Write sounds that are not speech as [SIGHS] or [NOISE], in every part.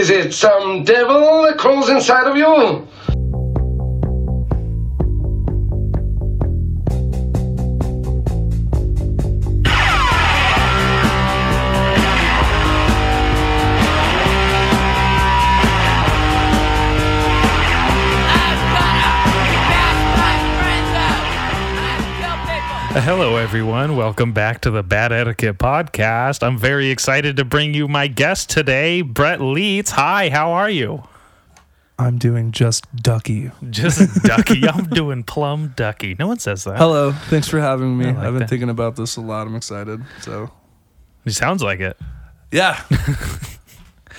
Is it some devil that crawls inside of you? Hello, everyone. Welcome back to the Bad Etiquette Podcast. I'm very excited to bring you my guest today, Brett Leets. Hi, how are you? I'm doing just ducky. Just ducky. [LAUGHS] I'm doing plum ducky. No one says that. Hello, thanks for having me. Like I've been that. thinking about this a lot. I'm excited. So, It sounds like it. yeah. [LAUGHS]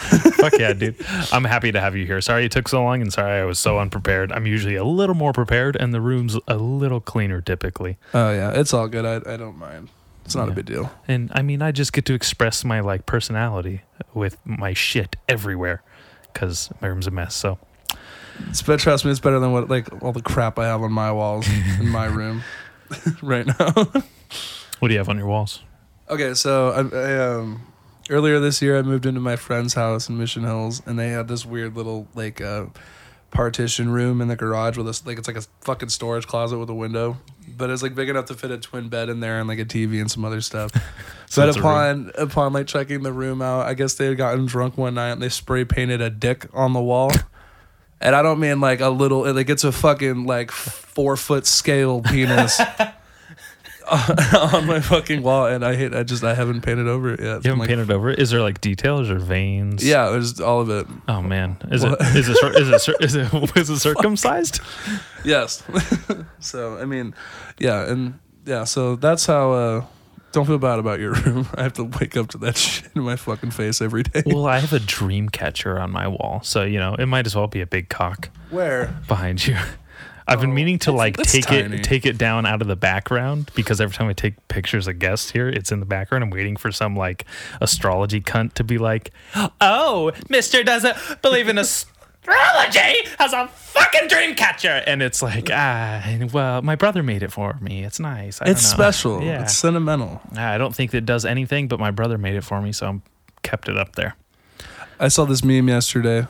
[LAUGHS] Fuck yeah, dude. I'm happy to have you here. Sorry it took so long and sorry I was so unprepared. I'm usually a little more prepared and the room's a little cleaner typically. Oh yeah, it's all good. I I don't mind. It's not Yeah. a big deal. And I mean, I just get to express my like personality with my shit everywhere cuz my room's a mess. So, It's, but trust me, it's better than what like all the crap I have on my walls in my [LAUGHS] room [LAUGHS] right now. what do you have on your walls? okay, so I, I um earlier this year I moved into my friend's house in Mission Hills, and they had this weird little like uh partition room in the garage with this like it's like a fucking storage closet with a window, but it's like big enough to fit a twin bed in there and like a TV and some other stuff. [LAUGHS] So but a upon upon like checking the room out, I guess they had gotten drunk one night and they spray painted a dick on the wall. [LAUGHS] And I don't mean like a little, like it's a fucking like four foot scale penis [LAUGHS] [LAUGHS] on my fucking wall. And I hate, I just, I haven't painted over it yet. You haven't like, painted over it? Is there like details or veins? Yeah, it was all of it. Oh man, is What? it is it is it cir- [LAUGHS] is it is it circumcised? Yes. [LAUGHS] so, I mean, yeah. And yeah, so that's how, uh, don't feel bad about your room. I have to wake up to that shit in my fucking face every day. Well, I have a dream catcher on my wall, so you know it might as well be a big cock Where? behind you. I've been Oh, meaning to like that's take tiny. it take it down out of the background because every time I take pictures of guests here, it's in the background. I'm waiting for some like astrology cunt to be like, "Oh, Mister doesn't believe in astrology has a fucking dream catcher," and it's like, ah, well, my brother made it for me. It's nice. I It's don't know." special. Yeah. It's sentimental. I don't think it does anything, but my brother made it for me, so I'm kept it up there. I saw this meme yesterday,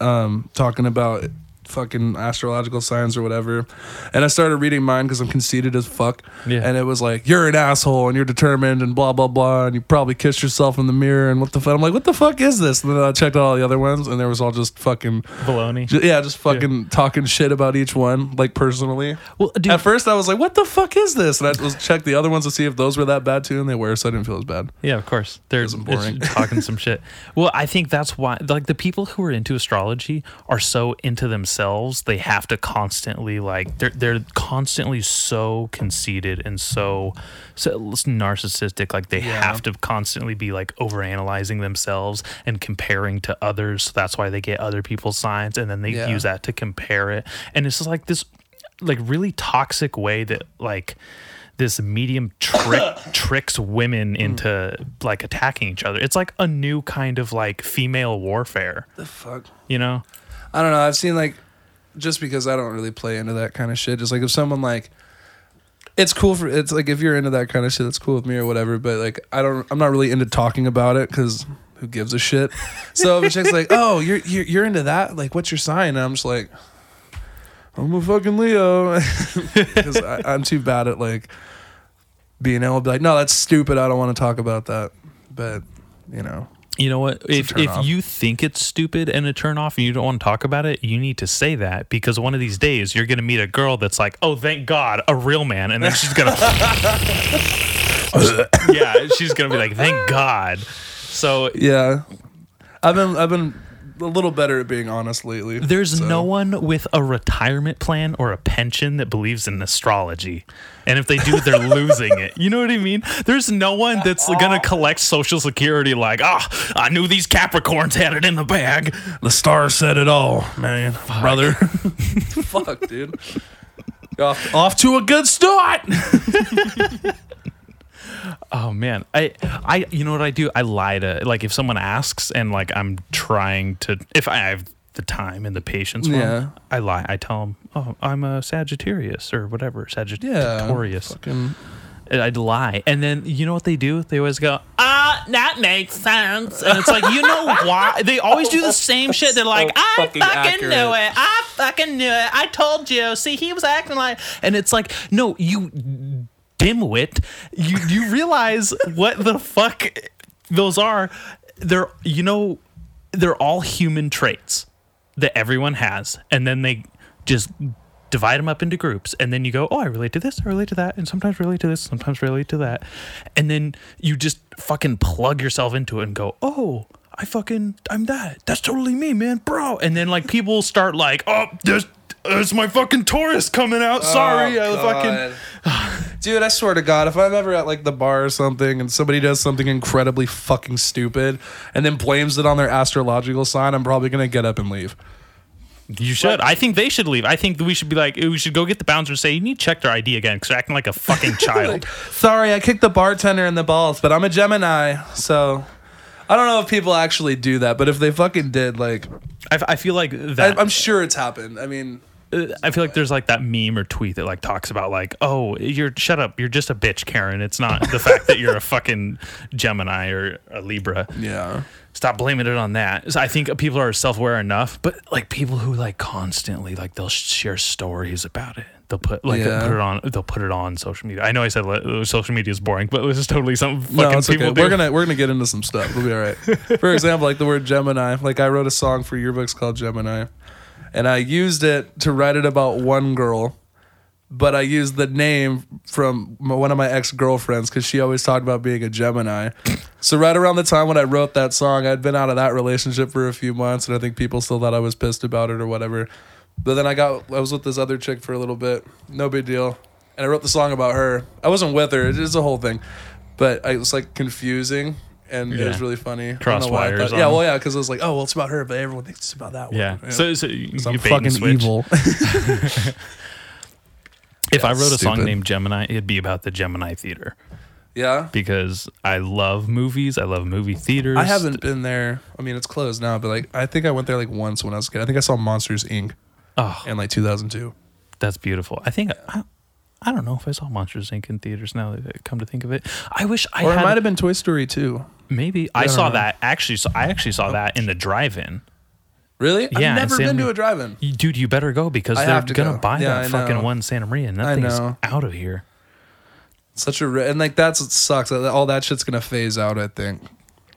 um, talking about fucking astrological signs or whatever, and I started reading mine because I'm conceited as fuck. Yeah. And it was like, you're an asshole and you're determined and blah blah blah, and you probably kissed yourself in the mirror and what the fuck. I'm like, what the fuck is this? And then I checked out all the other ones, and there was all just fucking, Baloney. ju- yeah, just fucking talking shit about each one, like personally. Well, dude, At first, I was like, what the fuck is this? And I was checked the other ones to see if those were that bad too, and they were, so I didn't feel as bad. Yeah, of course. They're boring. talking some shit. Well, I think that's why like the people who are into astrology are so into themselves. They have to constantly like they're they're constantly so conceited and so so narcissistic. Like they Yeah. have to constantly be like overanalyzing themselves and comparing to others. So that's why they get other people's signs and then they Yeah. use that to compare it. And it's just like this like really toxic way that like this medium trick [COUGHS] tricks women mm. into like attacking each other. It's like a new kind of like female warfare, The fuck. you know? I don't know. I've seen like just because I don't really play into that kind of shit. Just like if someone like it's cool for it's like if you're into that kind of shit, that's cool with me or whatever. But like I don't, I'm not really into talking about it because who gives a shit. [LAUGHS] So if a chick's like, oh, you're you're you're into that, like what's your sign? And I'm just like, I'm a fucking Leo [LAUGHS] because I'm too bad at like being able to be like, no, that's stupid. I don't want to talk about that. But you know, You know what? If if off. you think it's stupid and a turn off and you don't want to talk about it, you need to say that because one of these days you're gonna meet a girl that's like, Oh, thank God, a real man, and then she's gonna [LAUGHS] [LAUGHS] Yeah, she's gonna be like, Thank God. So yeah, I've been I've been a little better at being honest lately. There's so- no one with a retirement plan or a pension that believes in astrology. And if they do, they're [LAUGHS] losing it. You know what I mean? There's no one that's going to collect Social Security like, ah, I knew these Capricorns had it in the bag. The stars said it all, man, brother. [LAUGHS] Fuck, dude. Off, off to a good start. [LAUGHS] Oh man, I, I, you know what I do? I lie to like if someone asks and like I'm trying to, if I have the time and the patience, for 'em, Yeah. I lie. I tell them, oh, I'm a Sagittarius or whatever, Sagittarius. Fucking, I'd lie. And then you know what they do? They always go, ah, that makes sense. And it's like, you know why? They always do the [LAUGHS] same shit. They're like, I fucking fucking, knew it. I fucking knew it. I told you. See, he was acting like, and it's like, no, you dimwit. You you realize what the fuck those are? They're you know, they're all human traits that everyone has, and then they just divide them up into groups and then you go oh i relate to this i relate to that and sometimes relate to this sometimes relate to that and then you just fucking plug yourself into it and go oh i fucking i'm that that's totally me man bro and then like people start like oh there's there's my fucking Taurus coming out. Sorry, oh, I fucking. [SIGHS] Dude, I swear to God, if I'm ever at like the bar or something and somebody does something incredibly fucking stupid and then blames it on their astrological sign, I'm probably gonna get up and leave. You should. I think they should leave. I think we should be like, we should go get the bouncer and say, you need to check their ID again because they're acting like a fucking [LAUGHS] child. Sorry, I kicked the bartender in the balls, but I'm a Gemini, so I don't know if people actually do that, but if they fucking did, like, I, I feel like I, that. I'm sure it's happened. I mean, I feel like there's like that meme or tweet that like talks about like, oh, you're shut up, you're just a bitch, Karen. It's not the fact that you're a fucking Gemini or a Libra. yeah. Stop blaming it on that. So I think people are self-aware enough, but like people who like constantly like they'll share stories about it. They'll put like Yeah. put it on. They'll put it on social media. I know I said social media is boring, but this is totally something fucking No, it's people okay. do. We're gonna we're gonna get into some stuff. We'll be all right. For [LAUGHS] example, like the word Gemini. Like I wrote a song for yearbooks called Gemini, and I used it to write it about one girl, but I used the name from m- one of my ex girlfriends because she always talked about being a Gemini. So right around the time when I wrote that song, I'd been out of that relationship for a few months, and I think people still thought I was pissed about it or whatever. But then I got I was with this other chick for a little bit, no big deal, and I wrote the song about her. I wasn't with her; it's a whole thing, but I was like confusing. And it was Yeah. really funny. I don't Cross know why I wires thought- Yeah, on- well, yeah, because I was like, oh, well, it's about her, but everyone thinks it's about that one. yeah. So, so you, I'm bait and fucking switch. evil. [LAUGHS] If I wrote a song stupid. named Gemini, it'd be about the Gemini Theater yeah. because I love movies. I love movie theaters. I haven't been there. I mean, it's closed now, but like, I think I went there like once when I was a kid. I think I saw Monsters Inc. Oh, in like 2002. that's beautiful. I think I, I don't know if I saw Monsters Inc. in theaters. Now that I come to think of it, I wish I Or had. it might have been Toy Story 2. Maybe I don't saw know. that actually. So I actually saw that in the drive-in. Really? Yeah, I've never been to a drive-in. Dude, you better go because I they're to gonna go. buy Yeah, that I fucking one Santa Maria, and that I thing's know. out of here. Such a and like that's what sucks. All that shit's gonna phase out. I think.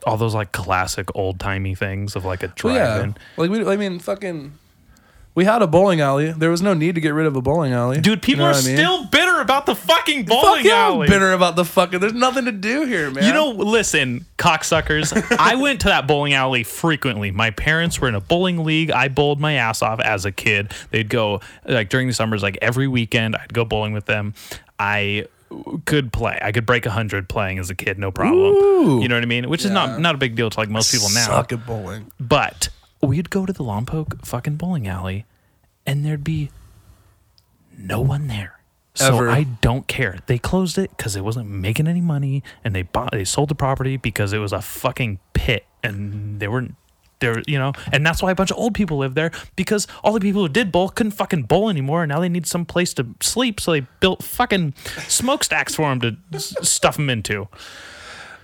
All those like classic old timey things of like a Well, drive-in. yeah. Like we, I mean, fucking. We had a bowling alley. There was no need to get rid of a bowling alley. Dude, people You know are what I mean? still bitter about the fucking Fuck bowling yeah, I'm alley. bitter about the fucking. There's nothing to do here, man. You know, listen, cocksuckers. [LAUGHS] I went to that bowling alley frequently. My parents were in a bowling league. I bowled my ass off as a kid. They'd go like during the summers, like every weekend. I'd go bowling with them. I could play. I could break a hundred playing as a kid, no problem. Ooh. You know what I mean? Which is not not a big deal to like most people now. Suck at bowling. But we'd go to the Lompoc fucking bowling alley, and there'd be no one there. So Ever. I don't care. They closed it because it wasn't making any money, and they bought they sold the property because it was a fucking pit, and they weren't there. You know, and that's why a bunch of old people live there because all the people who did bowl couldn't fucking bowl anymore, and now they need some place to sleep. So they built fucking smokestacks for them to s- stuff them into.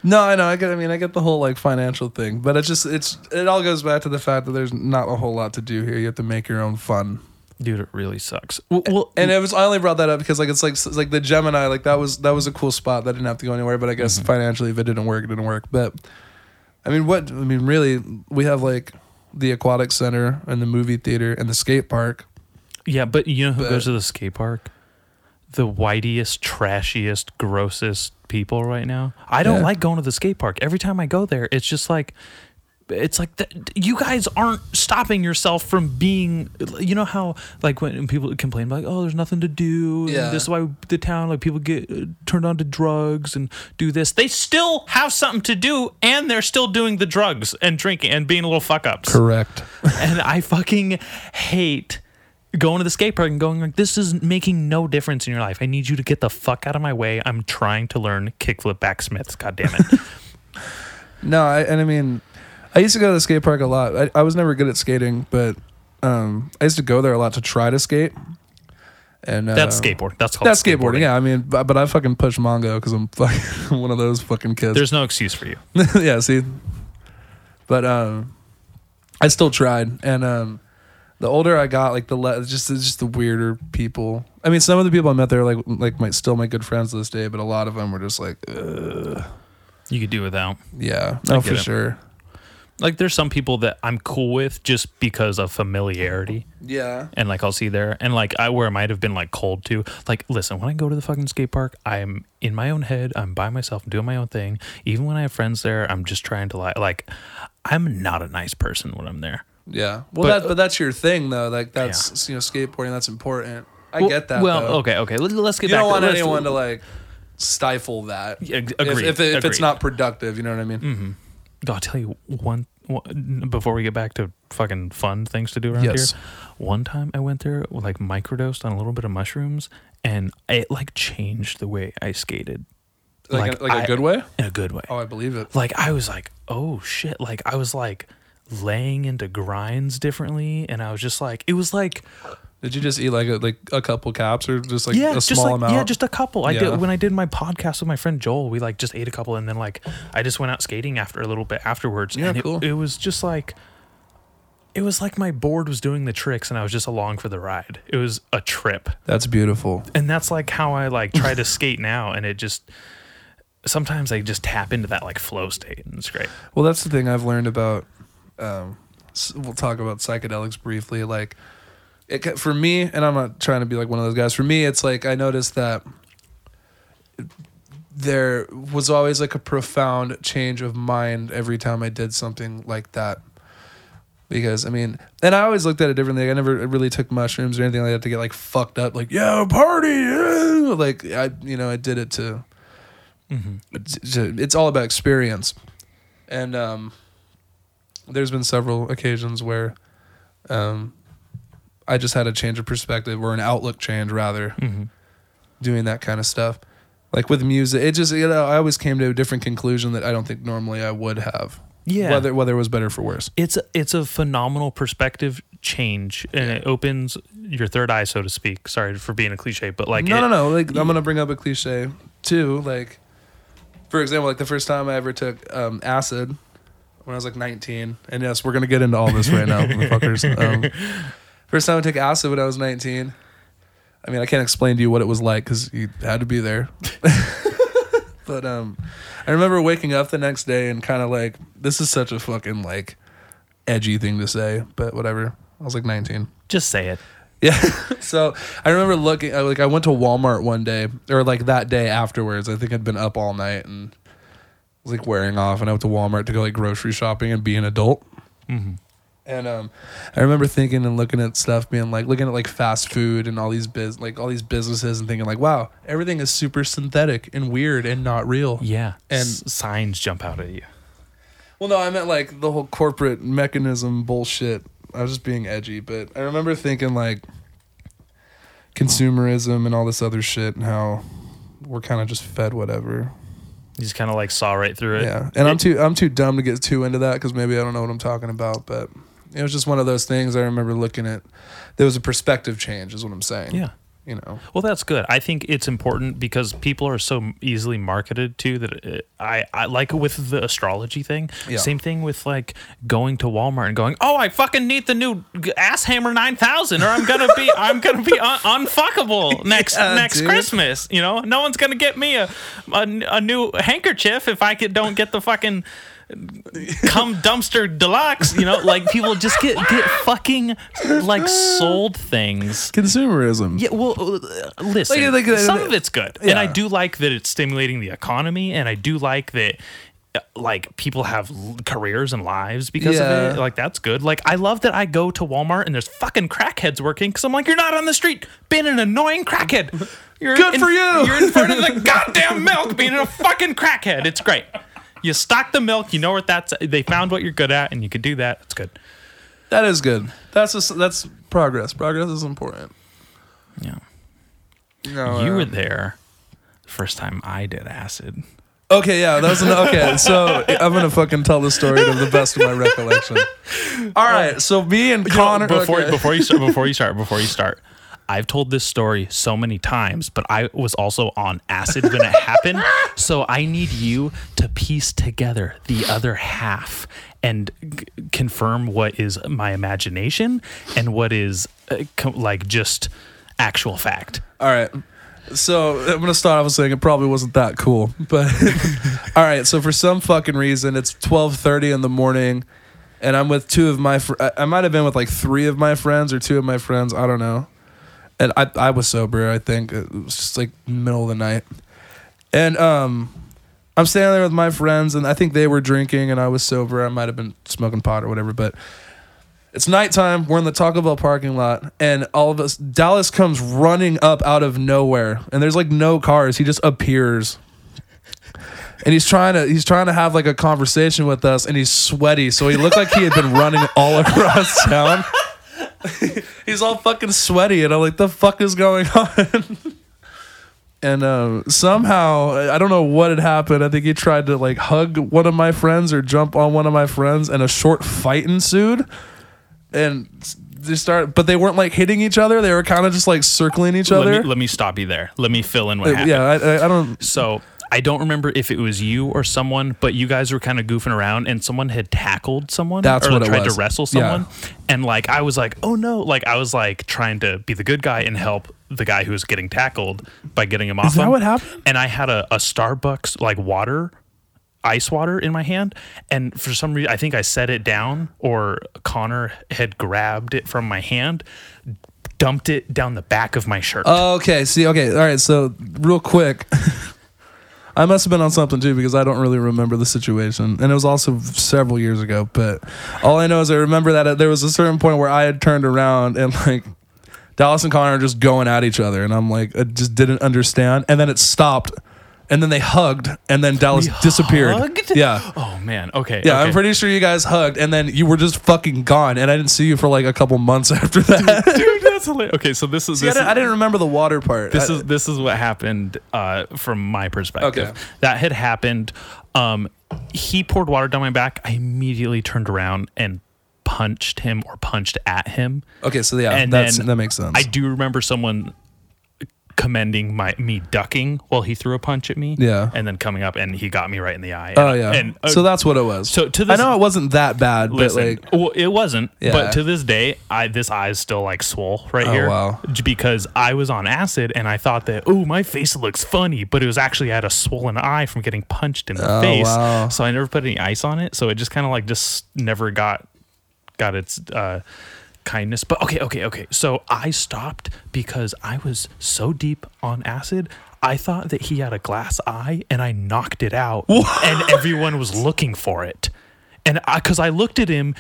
No, I know. I get. I mean, I get the whole like financial thing, but it's just it's it all goes back to the fact that there's not a whole lot to do here. You have to make your own fun. Dude, it really sucks. Well, well And it was I only brought that up because like it's like it's like the Gemini like that was that was a cool spot that didn't have to go anywhere. But I guess Mm-hmm. financially, if it didn't work, it didn't work. But I mean, what I mean, really, we have like the aquatic center and the movie theater and the skate park. Yeah, but you know who But- goes to the skate park? The whiteiest, trashiest, grossest people right now. I don't Yeah. like going to the skate park. Every time I go there, it's just like it's like th- you guys aren't stopping yourself from being you know how like when people complain like oh there's nothing to do Yeah. this is why the town like people get uh, turned on to drugs and do this they still have something to do and they're still doing the drugs and drinking and being a little fuck ups Correct. [LAUGHS] and I fucking hate going to the skate park and going like, this is making no difference in your life. I need you to get the fuck out of my way. I'm trying to learn kickflip backsmiths. God damn it. [LAUGHS] No, I, and I mean, I used to go to the skate park a lot. I, I was never good at skating, but um, I used to go there a lot to try to skate. And uh, That's skateboarding. That's called That's skateboarding. Yeah, I mean, but, but I fucking push Mongo because I'm fucking [LAUGHS] one of those fucking kids. There's no excuse for you. [LAUGHS] yeah, see. But um, I still tried, and um, the older I got, like the le- just just the weirder people. I mean, some of the people I met there, like like my still my good friends to this day, but a lot of them were just like, Ugh. You could do without. yeah, no, for it. sure. Like there's some people that I'm cool with just because of familiarity. Yeah, and like I'll see there and like I where I might have been like cold to like listen when I go to the fucking skate park I'm in my own head I'm by myself I'm doing my own thing even when I have friends there I'm just trying to like like I'm not a nice person when I'm there yeah. Well, But- that but that's your thing though. Like that's you know skateboarding. That's important. I Well- get that. well though. okay okay let- let's get You back don't want anyone to like stifle that. Yeah, ag- If- agreed, if, it, if it's not productive, you know what I mean. Mm-hmm. I'll tell you one, one before we get back to fucking fun things to do around Yes. here. One time I went there like microdosed on a little bit of mushrooms and it like changed the way I skated Like, Like, a, like a I- good way. in a good way. Oh, I believe it. like I was like, oh shit. Like I was like laying into grinds differently and I was just like it was like Did you just eat like a like a couple caps or just like yeah, a just small like amount? yeah, just a couple. I Yeah. did when I did my podcast with my friend Joel, we like just ate a couple and then like I just went out skating after a little bit afterwards. Yeah, and it, cool. it was just like it was like my board was doing the tricks and I was just along for the ride. It was a trip. That's beautiful. And that's like how I like try to [LAUGHS] skate now and it just sometimes I just tap into that like flow state and it's great. Well, that's the thing I've learned about. Um, we'll talk about psychedelics briefly. Like, it for me, and I'm not trying to be like one of those guys. For me, it's like I noticed that there was always like a profound change of mind every time I did something like that. Because I mean, and I always looked at it differently. I never really took mushrooms or anything like that to get like fucked up. Like, yeah, party, yeah. [LAUGHS] like I, you know, I did it to. It's, it's all about experience, and um, there's been several occasions where, um, I just had a change of perspective or an outlook change rather, Mm-hmm. doing that kind of stuff. Like with music, it just you know I always came to a different conclusion that I don't think normally I would have. Yeah. Whether whether it was better for worse. it's a, it's a phenomenal perspective change and it opens your third eye so to speak sorry for being a cliche but like no, it- no, no. Like I'm gonna bring up a cliche too. Like, for example, like the first time I ever took um, acid when I was like 19, and yes, we're gonna get into all this right now, [LAUGHS] motherfuckers. Um, first time I took acid when I was 19. I mean, I can't explain to you what it was like because you had to be there. [LAUGHS] but um, I remember waking up the next day and kind of like, this is such a fucking like edgy thing to say, but whatever. I was like 19. just say it Yeah. [LAUGHS] so I remember looking like I went to Walmart one day or like that day afterwards. I think I'd been up all night and was like wearing off and I went to Walmart to go like grocery shopping and be an adult. And um I remember thinking and looking at stuff being like looking at like fast food and all these biz like all these businesses and thinking like wow, everything is super synthetic and weird and not real. yeah And- S- signs jump out at you Well, no, I meant like the whole corporate mechanism bullshit. I was just being edgy, but I remember thinking like consumerism and all this other shit and how we're kind of just fed whatever. you just kind of like saw right through it Yeah, and I'm too I'm too dumb to get too into that because maybe I don't know what I'm talking about, but it was just one of those things. I remember looking at. There was a perspective change, is what I'm saying. yeah you know. well that's good i think it's important because people are so easily marketed to that it, i i like with the astrology thing Yeah. same thing with like going to walmart and going oh i fucking need the new ass hammer 9000 or i'm gonna be [LAUGHS] i'm gonna be un- unfuckable [LAUGHS] next Yeah, next dude. christmas you know no one's gonna get me a, a, a new handkerchief if i could don't get the fucking come dumpster deluxe you know like people just get get fucking like sold things Consumerism. yeah, well, uh, listen. Like- like, uh, some of it's good, and I do like that it's stimulating the economy, and I do like that. uh, Like people have careers and lives because of it. Like that's good. Like I love that I go to Walmart and there's fucking crackheads working because I'm like, you're not on the street being an annoying crackhead. You're Good in- for you. You're in front of the [LAUGHS] goddamn milk being a fucking crackhead. It's great. You stock the milk. You know what that's. They found what you're good at, and you can do that. It's good. That is good. That's a, that's progress. Progress is important. Yeah. No, you uh, were there the first time I did acid. Okay, yeah, that was an, okay. So I'm gonna fucking tell the story to the best of my recollection. [LAUGHS] All right, so me and Connor. before okay. before you start before you start before you start I've told this story so many times, but I was also on acid when it happened. [LAUGHS] So I need you to piece together the other half and g- confirm what is my imagination and what is uh, co- like just actual fact. All right. So I'm gonna start off with saying it probably wasn't that cool, but [LAUGHS] all right. So for some fucking reason, it's 12:30 in the morning, and I'm with two of my. Fr- I- I might have been with like three of my friends or two of my friends. I don't know, and I I was sober. I think it was just like middle of the night, and um, I'm standing there with my friends, and I think they were drinking, and I was sober. I might have been smoking pot or whatever, but it's nighttime. We're in the Taco Bell parking lot, and all of us, Dallas comes running up out of nowhere, and there's like no cars. He just appears, and he's trying to he's trying to have like a conversation with us, and he's sweaty, so he looked like he had been running all [LAUGHS] across town. [LAUGHS] he's all fucking sweaty, and I'm like, the fuck is going on? [LAUGHS] and uh, somehow I don't know what had happened. I think he tried to like hug one of my friends or jump on one of my friends, and a short fight ensued. And they start, but they weren't like hitting each other. They were kind of just like circling each Let other. me, let me stop you there. Let me fill in what Uh, happened. yeah, I, I, I don't. So I don't remember if it was you or someone, but you guys were kind of goofing around and someone had tackled someone That's or what it tried was. to wrestle Yeah. someone. And like I was like, oh no. Like I was like trying to be the good guy and help the guy who was getting tackled by getting him off. Is that him. what happened? And I had a, a Starbucks like water ice water in my hand and for some reason I think I set it down or Connor had grabbed it from my hand dumped it down the back of my shirt. Oh, okay. See, okay. All right. So, real quick, [LAUGHS] I must have been on something too because I don't really remember the situation, and it was also several years ago. But all I know is I remember that uh, there was a certain point where I had turned around and like Dallas and Connor are just going at each other, and I'm like, I just didn't understand, and then it stopped, and then they hugged, and then Dallas disappeared. hugged? Yeah. oh man. Okay. Yeah, okay. I'm pretty sure you guys hugged, and then you were just fucking gone, and I didn't see you for like a couple months [LAUGHS] after that. Dude, that's hilarious. Okay, so this is See, I, this didn't, is, I didn't remember the water part. this I- is this is what happened uh, from my perspective. Okay. That had happened. Um, he poured water down my back. I immediately turned around and punched him or punched at him. okay. So yeah, and that makes sense. I do remember someone commending my me ducking while he threw a punch at me. Yeah. and then coming up and he got me right in the eye. Oh yeah. and uh, so that's what it was. so to I know it wasn't that bad, Listen, but like well, it wasn't. Yeah. But to this day, I this eye is still like swole right Oh, here. wow. Because I was on acid and I thought that oh my face looks funny, but it was actually I had a swollen eye from getting punched in the Oh, face. wow. So I never put any ice on it. So it just kind of like just never got got its uh, kindness. But okay, okay, okay. So I stopped because I was so deep on acid. I thought that he had a glass eye and I knocked it out and everyone was looking for it. And I cuz I looked at him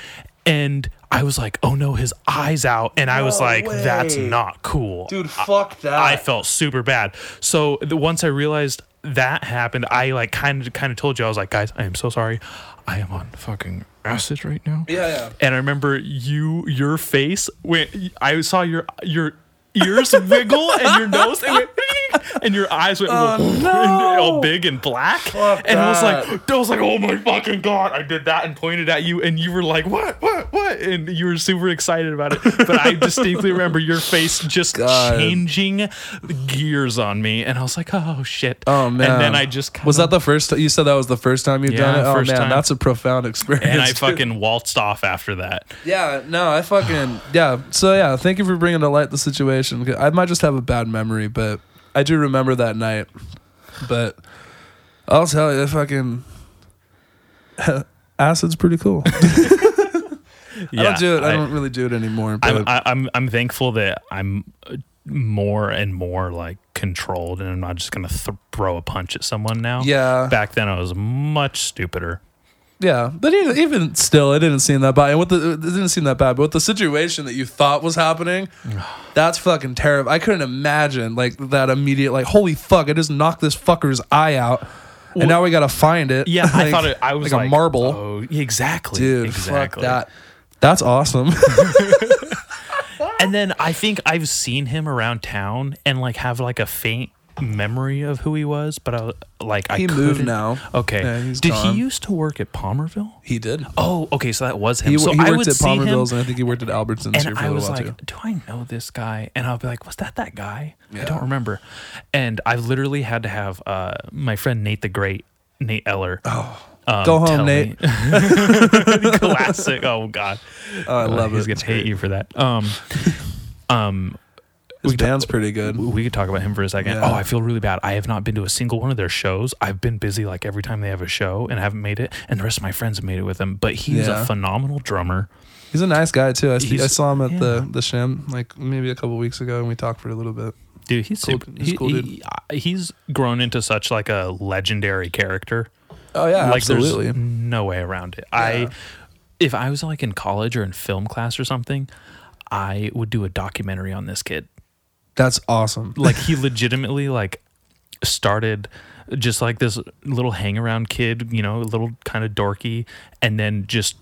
and I was like, "Oh no, his eyes out." And I was No like, "That's not cool." dude, fuck that. I felt super bad. So the, once I realized that happened, I like kind of kind of told you I was like, guys, I am so sorry. I am on fucking acid right now. Yeah, yeah. And I remember you, your face when I saw your your ears wiggle and your nose and, went, [LAUGHS] and your eyes went oh, and all big and black. and I was like, I was like, oh my fucking god! I did that and pointed at you, and you were like, what, what, what? And you were super excited about it. But I distinctly remember your face just [LAUGHS] God. changing gears on me, and I was like, oh shit. Oh man. And then I just kinda, was that the first? you said that was the first time you've Yeah, done it. Oh man, time. that's a profound experience. and I dude. fucking waltzed off after that. Yeah, no, I fucking yeah. So yeah, thank you for bringing to light the situation. I might just have a bad memory, but I do remember that night. But I'll tell you, fucking [LAUGHS] acid's pretty cool. Yeah, [LAUGHS] I don't do it. I, I- don't really do it anymore. But I'm I'm I'm thankful that I'm uh, more and more like controlled, and I'm not just gonna th- throw a punch at someone now. yeah, Back then, I was much stupider. Yeah. But even, even still, it didn't seem that bad. And with the it didn't seem that bad. But with the situation that you thought was happening, [SIGHS] that's fucking terrible. I couldn't imagine like that immediate like holy fuck! I just knocked this fucker's eye out. and now we gotta find it. Yeah, I [LAUGHS] Like- thought it. I was like, like a marble. Oh, exactly, dude. exactly. Fuck that. That's awesome. [LAUGHS] [LAUGHS] And then I think I've seen him around town and like have like a faint memory of who he was, but I like I He moved couldn't- now. Okay, Yeah, did gone. he used to work at Palmerville? He did. Oh, okay, so that was him. He, so he I worked would at see him, Palmerville's and I think he worked at Albertsons here and for I a was little while like, too. "Do I know this guy?" And I'll be like, "Was that that guy?" I don't remember. And I literally had to have uh, my friend Nate the Great, Nate Eller. Oh, Go home, Nate. [LAUGHS] Classic. Oh God, Oh, I love He's it. He's gonna hate you for that. Um, um, His we talk- pretty good. we could talk about him for a second. Yeah. Oh, I feel really bad. I have not been to a single one of their shows. I've been busy like every time they have a show and I haven't made it. And the rest of my friends have made it with him. But he's Yeah. a phenomenal drummer. He's a nice guy too. I, see, I saw him at yeah. the the Shim like maybe a couple weeks ago and we talked for a little bit. Dude, he's Cool- super, he's he- cool dude. he- he's grown into such like a legendary character. Oh yeah, like absolutely. there's no way around it. Yeah. I if I was like in college or in film class or something, I would do a documentary on this kid. That's awesome. [LAUGHS] like he legitimately like started just like this little hang around kid, you know, a little kind of dorky, and then just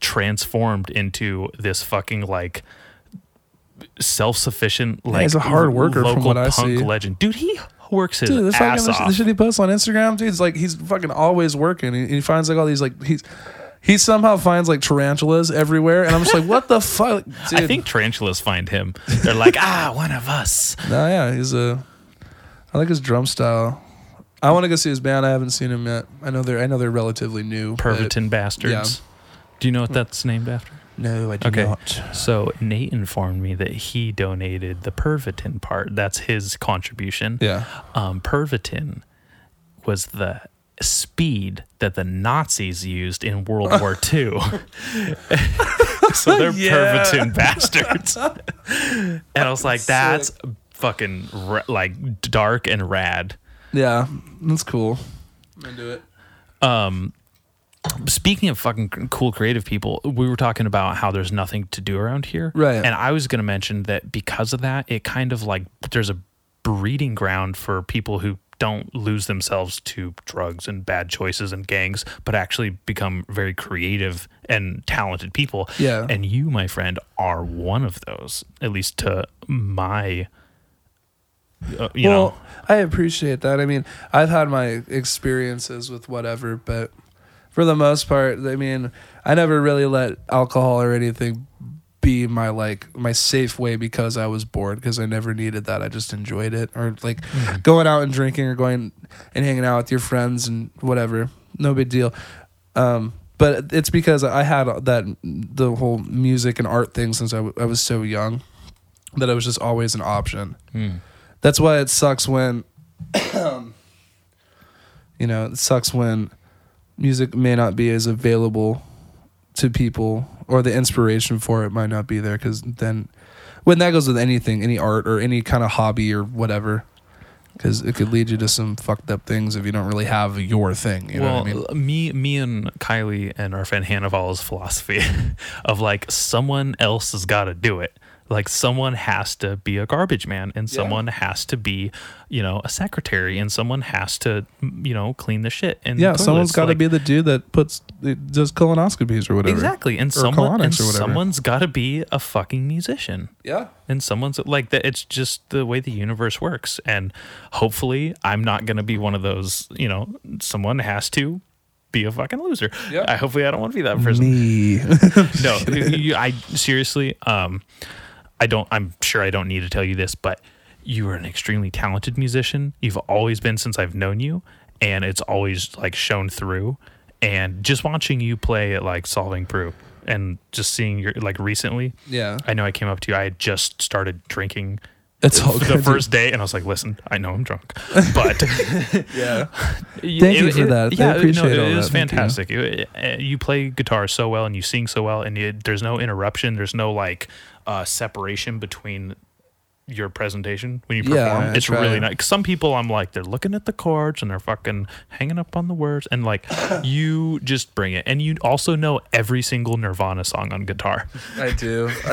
transformed into this fucking like self sufficient like he's a hard worker from local what I punk see. legend. Dude, he works his Dude, this ass fucking the, shit he posts on Instagram, dude, it's like he's fucking always working. He, he finds like all these like he's he somehow finds like tarantulas everywhere, and I'm just like, what the [LAUGHS] fuck? Dude. I think tarantulas find him. They're like, [LAUGHS] ah, one of us. No, yeah, he's a. I like his drum style. I want to go see his band. I haven't seen him yet. I know they're I know they're relatively new. but- Pervitin bastards. Do you know what that's named after? No, I do Okay. not. So Nate informed me that he donated the Pervitin part. That's his contribution. Yeah. Um, Pervitin was the speed that the Nazis used in World War [LAUGHS] II. so they're Yeah. Pervitin bastards. [LAUGHS] and I was like, that's fucking ra- like dark and rad. Yeah, that's cool. I'm gonna do it. Um, speaking of fucking cool creative people, we were talking about how there's nothing to do around here. Right. And I was going to mention that because of that, it kind of like there's a breeding ground for people who don't lose themselves to drugs and bad choices and gangs, but actually become very creative and talented people. Yeah. And you, my friend, are one of those, at least to my, uh, you well, know, I appreciate that. I mean, I've had my experiences with whatever, but for the most part, I mean, I never really let alcohol or anything be my like my safe way because I was bored because I never needed that. I just enjoyed it or like going out and drinking or going and hanging out with your friends and whatever. No big deal. Um, but it's because I had that the whole music and art thing since I, w- I was so young that it was just always an option. Hmm. That's why it sucks when, [CLEARS THROAT] you know, it sucks when music may not be as available to people or the inspiration for it might not be there because then when that goes with anything, any art or any kind of hobby or whatever, because it could lead you to some fucked up things if you don't really have your thing. You know well, what I mean? me, me and Kylie and our friend Hannah's philosophy [LAUGHS] of like someone else has got to do it. Like someone has to be a garbage man, and Yeah. someone has to be, you know, a secretary, and someone has to, you know, clean the shit. And Yeah, someone's got to like, be the dude that puts does colonoscopies or whatever. exactly, and someone, and someone's got to be a fucking musician. Yeah. and someone's like that it's just the way the universe works and hopefully i'm not going to be one of those you know someone has to be a fucking loser Yeah. i hopefully i don't want to be that person Me. [LAUGHS] no [LAUGHS] you, i seriously um i don't i'm sure i don't need to tell you this but you are an extremely talented musician you've always been since i've known you and it's always like shown through and just watching you play at like solving proof and just seeing your like recently yeah. I know I came up to you. I had just started drinking It's all the good. first day, and I was like, "Listen, I know I'm drunk, but [LAUGHS] Yeah. thank you for that. I appreciate all it was that. Thank fantastic. You, uh, you play guitar so well, and you sing so well, and you, there's no interruption. There's no like uh, separation between your presentation when you perform. I it's really nice. Some people, I'm like, they're looking at the chords and they're fucking hanging up on the words, and like, [LAUGHS] you just bring it, and you also know every single Nirvana song on guitar. I do. [LAUGHS]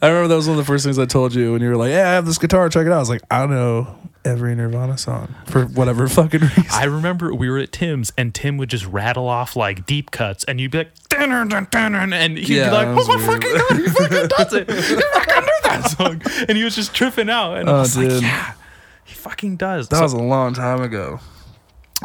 I remember that was one of the first things I told you when you were like, "Yeah, I have this guitar. Check it out." I was like, "I don't know every Nirvana song for whatever [LAUGHS] fucking reason." I remember we were at Tim's and Tim would just rattle off like deep cuts and you'd be like, and he'd Yeah, be like, oh my weird. fucking God, he fucking does it. [LAUGHS] He fucking knew that song. And he was just tripping out. And oh, I Oh, was like, dude. yeah. He fucking does. That So- was a long time ago.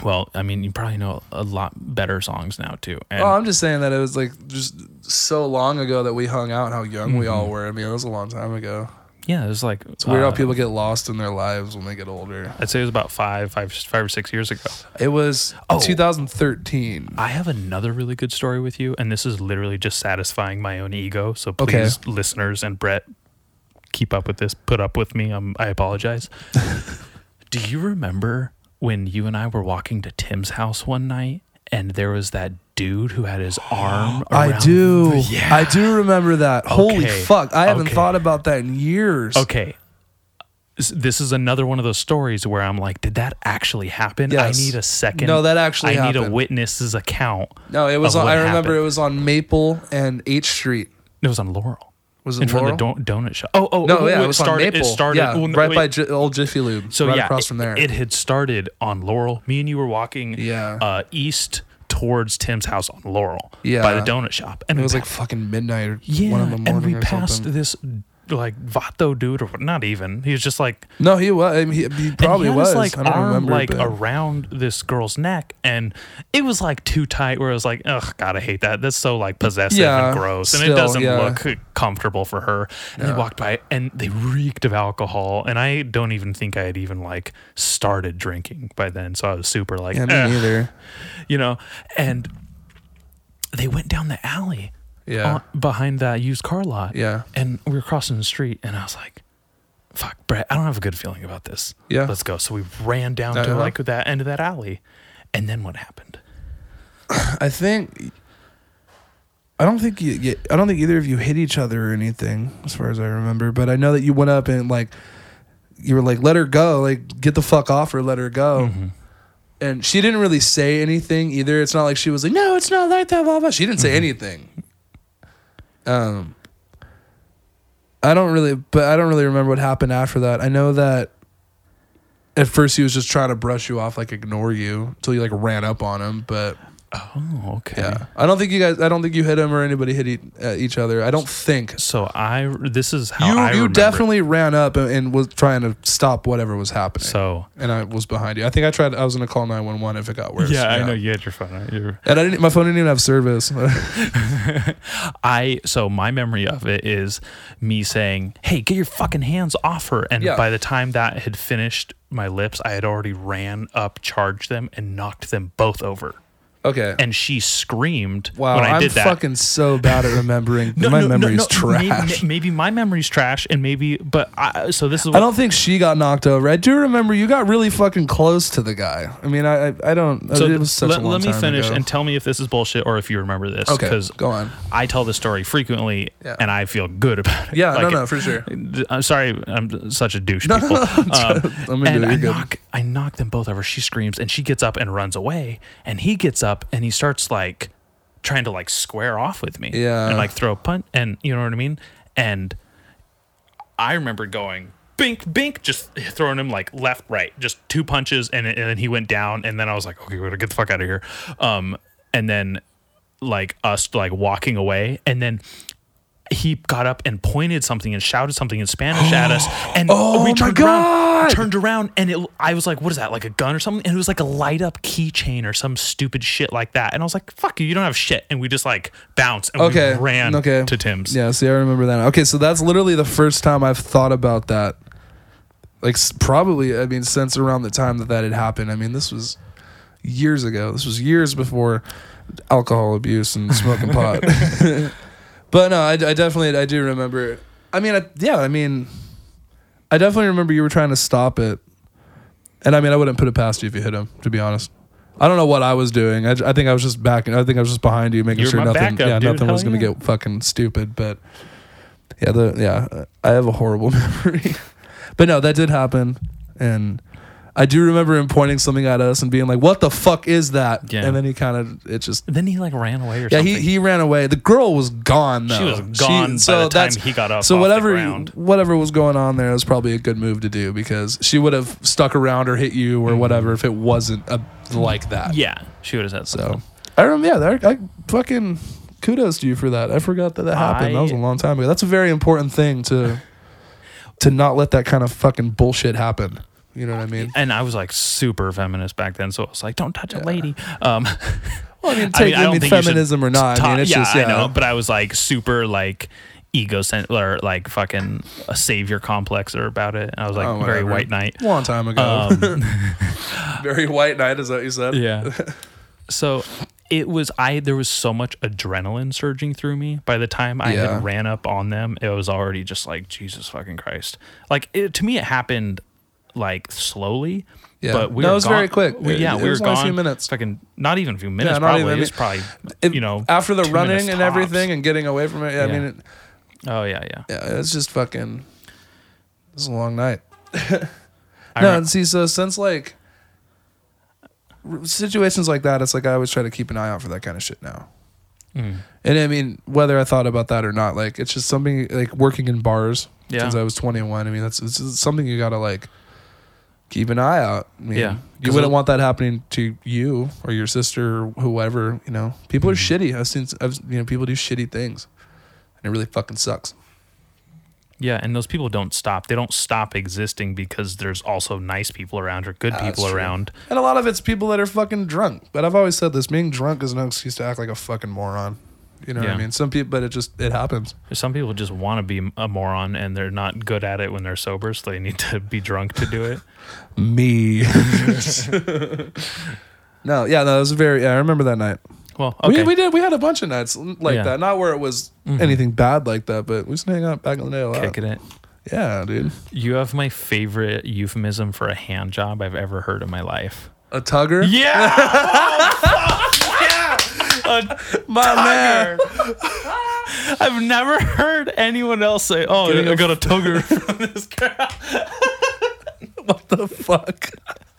well, I mean, you probably know a lot better songs now too. And Oh, I'm just saying that it was like just so long ago that we hung out how young we all mm-hmm. were. I mean, it was a long time ago. Yeah, it was like It's weird uh, how people get lost in their lives when they get older. I'd say it was about five, five, five or six years ago. It was Oh. 2013. I have another really good story with you, and this is literally just satisfying my own ego. So Okay. please, listeners and Brett, keep up with this. Put up with me. Um, I apologize. [LAUGHS] Do you remember when you and I were walking to Tim's house one night, and there was that dude who had his [GASPS] arm? I do. Yeah. I do remember that. Holy fuck. I haven't Okay. thought about that in years. Okay. This is another one of those stories where I'm like, did that actually happen? Yes. I need a second. No, that actually I need a witness's account. No, it was on, I remember happened. it was on Maple and H Street. It was on Laurel. Was it in front of the don- donut shop. Oh, oh, No, oh, yeah, it was on started. It started yeah, well, right wait. by J- old Jiffy Lube. So right yeah, across it, from there. it had started on Laurel. Me and you were walking Yeah. uh, east towards Tim's house on Laurel. Yeah. By the donut shop. And it was pa- like fucking midnight or yeah, one in the morning and we passed something. this like Vato dude or not even. He was just like No, he was. I mean, he, he probably he was. like I don't arm remember. like but- around this girl's neck, and it was like too tight. Where it was like, ugh, God, I hate that. That's so like possessive Yeah, and gross, and it doesn't yeah. look comfortable for her. And Yeah. they walked by, and they reeked of alcohol, and I don't even think I had even like started drinking by then. So I was super like, yeah, me neither. you know, and they went down the alley Yeah. on- behind that used car lot. Yeah. And we were crossing the street, and I was like, fuck, Brett, I don't have a good feeling about this. Yeah. Let's go. So we ran down to Uh-huh. like that end of that alley. And then what happened? I think. I don't think you, you. I don't think either of you hit each other or anything, as far as I remember. But I know that you went up and like, you were like, "Let her go, like get the fuck off her, let her go." Mm-hmm. And she didn't really say anything either. It's not like she was like, "No, it's not like that." Blah blah. She didn't Mm-hmm. say anything. Um. I don't really, but I don't really remember what happened after that. I know that at first he was just trying to brush you off, like ignore you, until you like ran up on him. But Oh, okay. yeah, I don't think you guys. I don't think you hit him or anybody hit e- uh, each other. I don't think So I, this is how you. I you remember it. definitely ran up and, and was trying to stop whatever was happening. So and I was behind you. I think I tried. I was gonna call nine one one if it got worse. yeah, I know you had your phone. Right? You're, And I didn't. My phone didn't even have service. [LAUGHS] I so my memory of it is me saying, "Hey, get your fucking hands off her!" And Yeah. by the time that had finished my lips, I had already ran up, charged them, and knocked them both over. Okay. And she screamed wow, when I I'm did that. fucking so bad at remembering. [LAUGHS] my memory's trash. Maybe, maybe my memory's trash, and maybe, but I, so this is what I don't think she got knocked over. I do remember you got really fucking close to the guy. I mean, I I, I don't. So it was such let, a long let me time finish ago. and tell me if this is bullshit or if you remember this. Okay, Because go on. I tell this story frequently, Yeah. and I feel good about it. Yeah, no, Like, no, for sure. [LAUGHS] I'm sorry, I'm such a douche. No, people. no, no, Um, I'm and it, I good. knock, I knock them both over. She screams, and she gets up and runs away. And he gets up and he starts like trying to like square off with me. Yeah. and like throw a punt, and you know what I mean. And I remember going. Bink, bink, just throwing him like left, right, just two punches, and, and then he went down, and then I was like, okay, we gotta get the fuck out of here. Um, and then like us like walking away, and then he got up and pointed something and shouted something in Spanish at us, [GASPS] and Oh we turned around, turned around, and it, I was like, "What is that? Like a gun or something?" And it was like a light up keychain or some stupid shit like that. And I was like, "Fuck you, you don't have shit." And we just like bounced and Okay. we ran okay. to Tim's. Yeah, see, I remember that. Okay, so that's literally the first time I've thought about that. Like, probably, I mean, since around the time that that had happened. I mean, this was years ago. This was years before alcohol abuse and smoking [LAUGHS] pot. [LAUGHS] but no, I, I definitely, I do remember. I mean, I, yeah, I mean, I definitely remember you were trying to stop it. And I mean, I wouldn't put it past you if you hit him, to be honest. I don't know what I was doing. I, I think I was just back. I think I was just behind you, making You're sure my nothing, backup, yeah, dude. nothing was gonna yeah. get fucking stupid. But yeah, the yeah, I have a horrible [LAUGHS] memory. but no, that did happen, and I do remember him pointing something at us and being like, "What the fuck is that?" Yeah. And then he kind of it just Then he like ran away or yeah, something. he, he ran away. The girl was gone though. She was gone by the time he got up So off the whatever ground. whatever was going on there was probably a good move to do because she would have stuck around or hit you or whatever if it wasn't a, like that. Mm-hmm. yeah, she would have said So. I remember. Yeah, that, I fucking kudos to you for that. I forgot that that happened. that was a I- long time ago. That's a very important thing to to not let that kind of fucking bullshit happen. You know what I mean? and I was like super feminist back then, so I was like, "Don't touch a lady." Um, [LAUGHS] Well, I mean, [LAUGHS] take, I mean, don't think you feminism or not. I mean, it's yeah, just yeah. I know, but I was like super like egocent or like fucking a savior complex or about it. I was like Oh, very white knight. Long time ago. Um, [LAUGHS] Very white knight, is that what you said? yeah. So it was I there was so much adrenaline surging through me by the time I Yeah. had ran up on them. It was already just like Jesus fucking Christ. Like it, to me, it happened like slowly. Yeah. But we No, were it was gone- very quick. We, yeah, it we was were only a few minutes. Fucking not even a few minutes. not probably even- it was probably If- you know after the running and tops. everything and getting away from it. Yeah, I mean, it, Oh yeah, yeah. yeah, it's just fucking. This is a long night. [LAUGHS] No, and see, so since like situations like that, it's like I always try to keep an eye out for that kind of shit now. Mm. And I mean, whether I thought about that or not, like it's just something like working in bars Yeah. since I was 21. I mean, that's it's something you gotta like keep an eye out. I mean, Yeah. you wouldn't want that happening to you or your sister or whoever. You know, people are Mm-hmm. shitty. I've seen, I've, you know, people do shitty things, and it really fucking sucks. Yeah, and those people don't stop. They don't stop existing because there's also nice people around or good That's people true. around. And a lot of it's people that are fucking drunk. But I've always said this: being drunk is no excuse to act like a fucking moron. You know what Yeah. I mean? Some people, but it just it happens. Some people just want to be a moron and they're not good at it when they're sober, so they need to be drunk to do it. [LAUGHS] Me. [LAUGHS] no, yeah, no, it was very. Yeah, I remember that night. Well, okay. We, we did. We had a bunch of nights like Yeah. Mm-hmm. that. Not where it was anything bad like that, but we just hang out back in the day a lot. Kicking it. Yeah, dude. You have my favorite euphemism for a hand job I've ever heard in my life. A tugger. Yeah. [LAUGHS] A My man. I've never heard anyone else say, "Oh, Getting I got a tugger from this girl." [LAUGHS] what the fuck?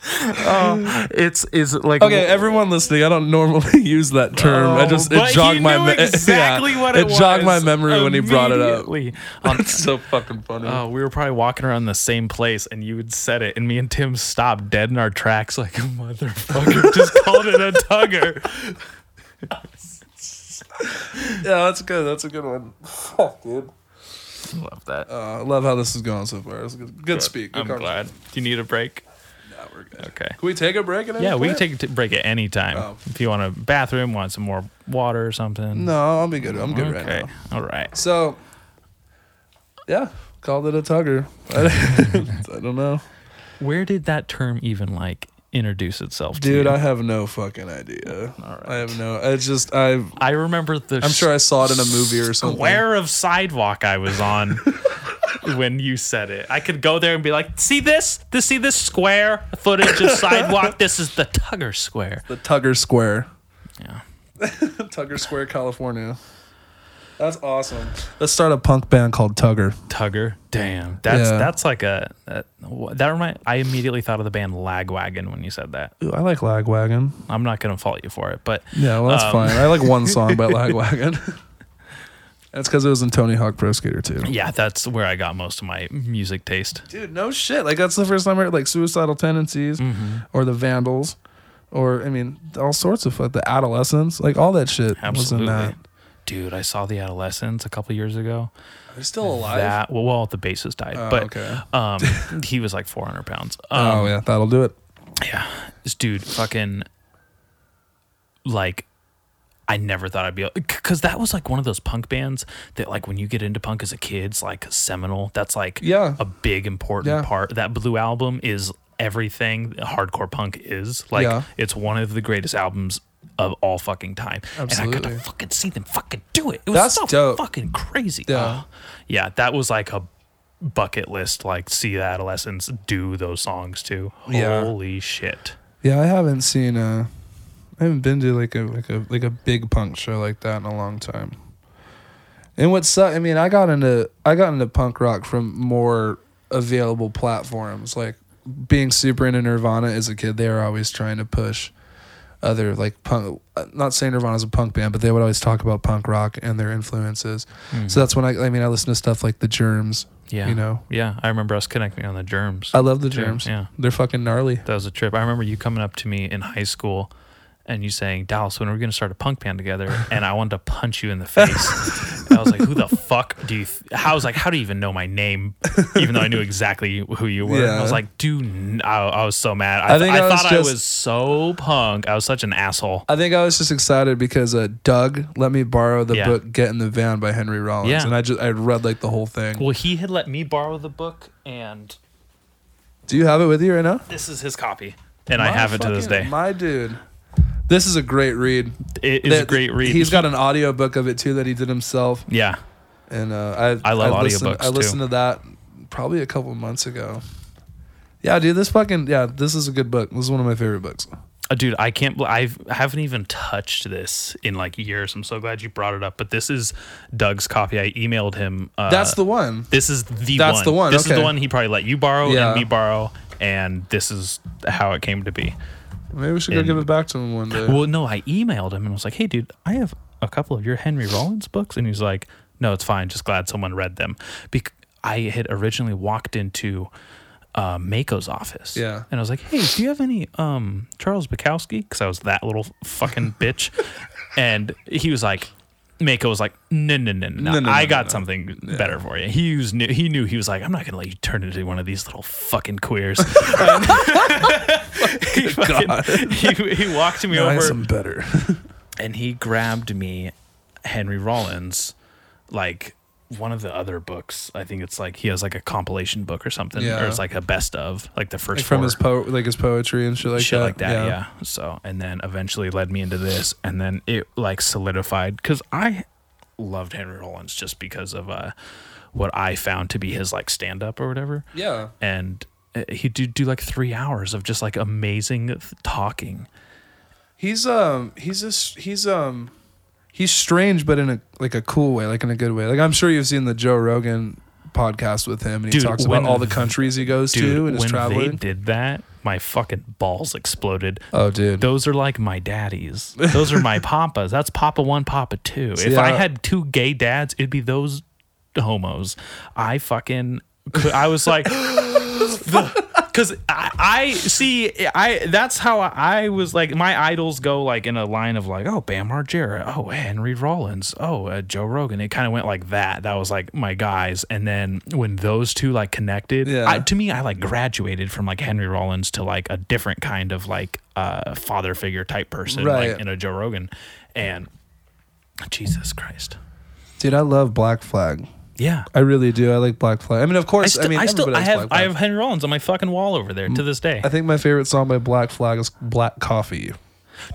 Oh, it's is like Okay, everyone listening, I don't normally [LAUGHS] use that term. I Oh, just but [LAUGHS] it jogged my me- exactly yeah, what it, jogged my memory when he brought it up. On- so fucking funny. Oh, we were probably walking around the same place, and you had said it, and me and Tim stopped dead in our tracks, like a motherfucker, just called it a tugger. [LAUGHS] yeah, that's good. That's a good one. Fuck, dude. Love that. Uh, I love how this is going so far. It's good, good speak. Good I'm glad. Do you need a break? Nah, we're good. Okay. Can we take a break? At any Yeah, we can take a t- break at any time. Oh. If you want a bathroom, want some more water or something. No, I'll be good. I'm good okay. right now. Okay. All right. So, yeah, called it a tugger. [LAUGHS] I don't know, Where did that term even like introduce itself to dude. I have no fucking idea. All right. I have no. It's just I've. I remember the I'm sure I saw it in a movie or something. square of sidewalk I was on [LAUGHS] when you said it. I could go there and be like, "See this? This see this square footage of sidewalk? [LAUGHS] This is the Tugger Square." The Tugger Square. Yeah. [LAUGHS] Tugger Square, California. That's awesome. Let's start a punk band called Tugger. Tugger. Damn. That's Yeah. that's like a that, that remind I immediately thought of the band Lagwagon when you said that. Ooh, I like Lagwagon. I'm not going to fault you for it, but Yeah, well, that's Um, fine. I like one song by [LAUGHS] Lagwagon. That's because it was in Tony Hawk Pro Skater too. yeah, that's where I got most of my music taste. Dude, no shit. Like that's the first time I heard like suicidal tendencies Mm-hmm. or the Vandals, or I mean all sorts of like the Adolescents, like all that shit was in Absolutely. that. Dude, I saw the Adolescents a couple years ago. Are they still alive? That well, well, the bassist died, Oh, but okay. um, [LAUGHS] he was like 400 pounds. Um, oh yeah, that'll do it. Yeah. This dude fucking like I never thought I'd be able because that was like one of those punk bands that like when you get into punk as a kid, it's like seminal. That's like Yeah. a big important Yeah. part. That blue album is everything hardcore punk is. Like Yeah. it's one of the greatest albums of all fucking time. And I got to fucking see them fucking do it. It was That's so dope. fucking crazy. Yeah. Oh, yeah, that was like a bucket list like see the adolescents do those songs too. Yeah. Holy shit. Yeah, I haven't seen uh I haven't been to like a like a like a big punk show like that in a long time. And what suck I mean, I got into I got into punk rock from more available platforms. Like being super into Nirvana as a kid, they were always trying to push other like punk uh, not saying Nirvana's a punk band, but they would always talk about punk rock and their influences. So that's when I I mean I listen to stuff like The Germs. Yeah. You know. Yeah, I remember us connecting on the germs. I love The. Germs. Yeah. They're fucking gnarly. That was a trip. I remember you coming up to me in high school and you saying, Dallas, when are we going to start a punk band together? And I wanted to punch you in the face. I was like, who the fuck do you, th-? I was like, how do you even know my name? Even though I knew exactly who you were. And I was like, dude, n- I, I was so mad. I, I think I, I thought I was so punk. I was such an asshole. I think I was just excited because uh, Doug let me borrow the Yeah. book "Get in the Van" by Henry Rollins, Yeah. and I just I read like the whole thing. Well, he had let me borrow the book, and Do you have it with you right now? this is his copy. And I have it to this day. My dude, this is a great read. It is a great read. He's got an audio book of it too that he did himself, yeah. and uh, I I love listened, audiobooks, I listened too. to that probably a couple months ago. Yeah, dude, this fucking yeah, this is a good book. This is one of my favorite books. Uh, dude, I can't. I've, I haven't even touched this in like years. I'm so glad you brought it up. But this is Doug's copy. I emailed him. Uh, That's the one. This is the That's one. the one, This is the one he probably let you borrow Yeah. and me borrow, and this is how it came to be. Maybe we should go And- give it back to him one day. Well, no, I emailed him and was like, "Hey, dude, I have a couple of your Henry Rollins books," and he's like, "No, it's fine. Just glad someone read them." Bec- I had originally walked into uh, Mako's office, Yeah. and I was like, "Hey, do you have any um, Charles Bukowski?" Because I was that little fucking bitch, [LAUGHS] and he was like. Mako was like, no, no, no, no, No, no, I got no. something better for you. He was knew, he knew he was like, I'm not gonna let you turn into one of these little fucking queers. [LAUGHS] [LAUGHS] he, [LAUGHS] fucking, he, he walked me over some better. and he grabbed me Henry Rollins, like one of the other books. I think it's like he has like a compilation book or something, Yeah. or it's like a best of, like the first like from his po like his poetry and shit like shit that. like that. Yeah. So and then eventually led me into this, and then it like solidified because I loved Henry Rollins just because of uh what I found to be his like stand up or whatever, Yeah. and uh, he do do like three hours of just like amazing th- talking. He's um he's just he's um he's strange but in a like a cool way, like in a good way. Like I'm sure you've seen the Joe Rogan podcast with him and he Dude, talks when about all the countries he goes to and his traveling. when they did that, my fucking balls exploded. oh dude. Those are like my daddies. Those are my [LAUGHS] papas. That's Papa one, Papa two. If Yeah. I had two gay dads, it'd be those homos. I fucking, could- I was like, [LAUGHS] because I, I see, I that's how I was like. My idols go like in a line of like, oh, Bam Margera, oh, Henry Rollins, oh, uh, Joe Rogan. It kind of went like that. That was like my guys. And then when those two like connected, Yeah. I, to me, I like graduated from like Henry Rollins to like a different kind of like uh father figure type person, Right. like in a Joe Rogan, and Jesus Christ, Dude, I love Black Flag. Yeah. I really do. I like Black Flag. I mean, of I, course. I mean, I still, I have, I have Henry Rollins on my fucking wall over there to this day. I think my favorite song by Black Flag is Black Coffee.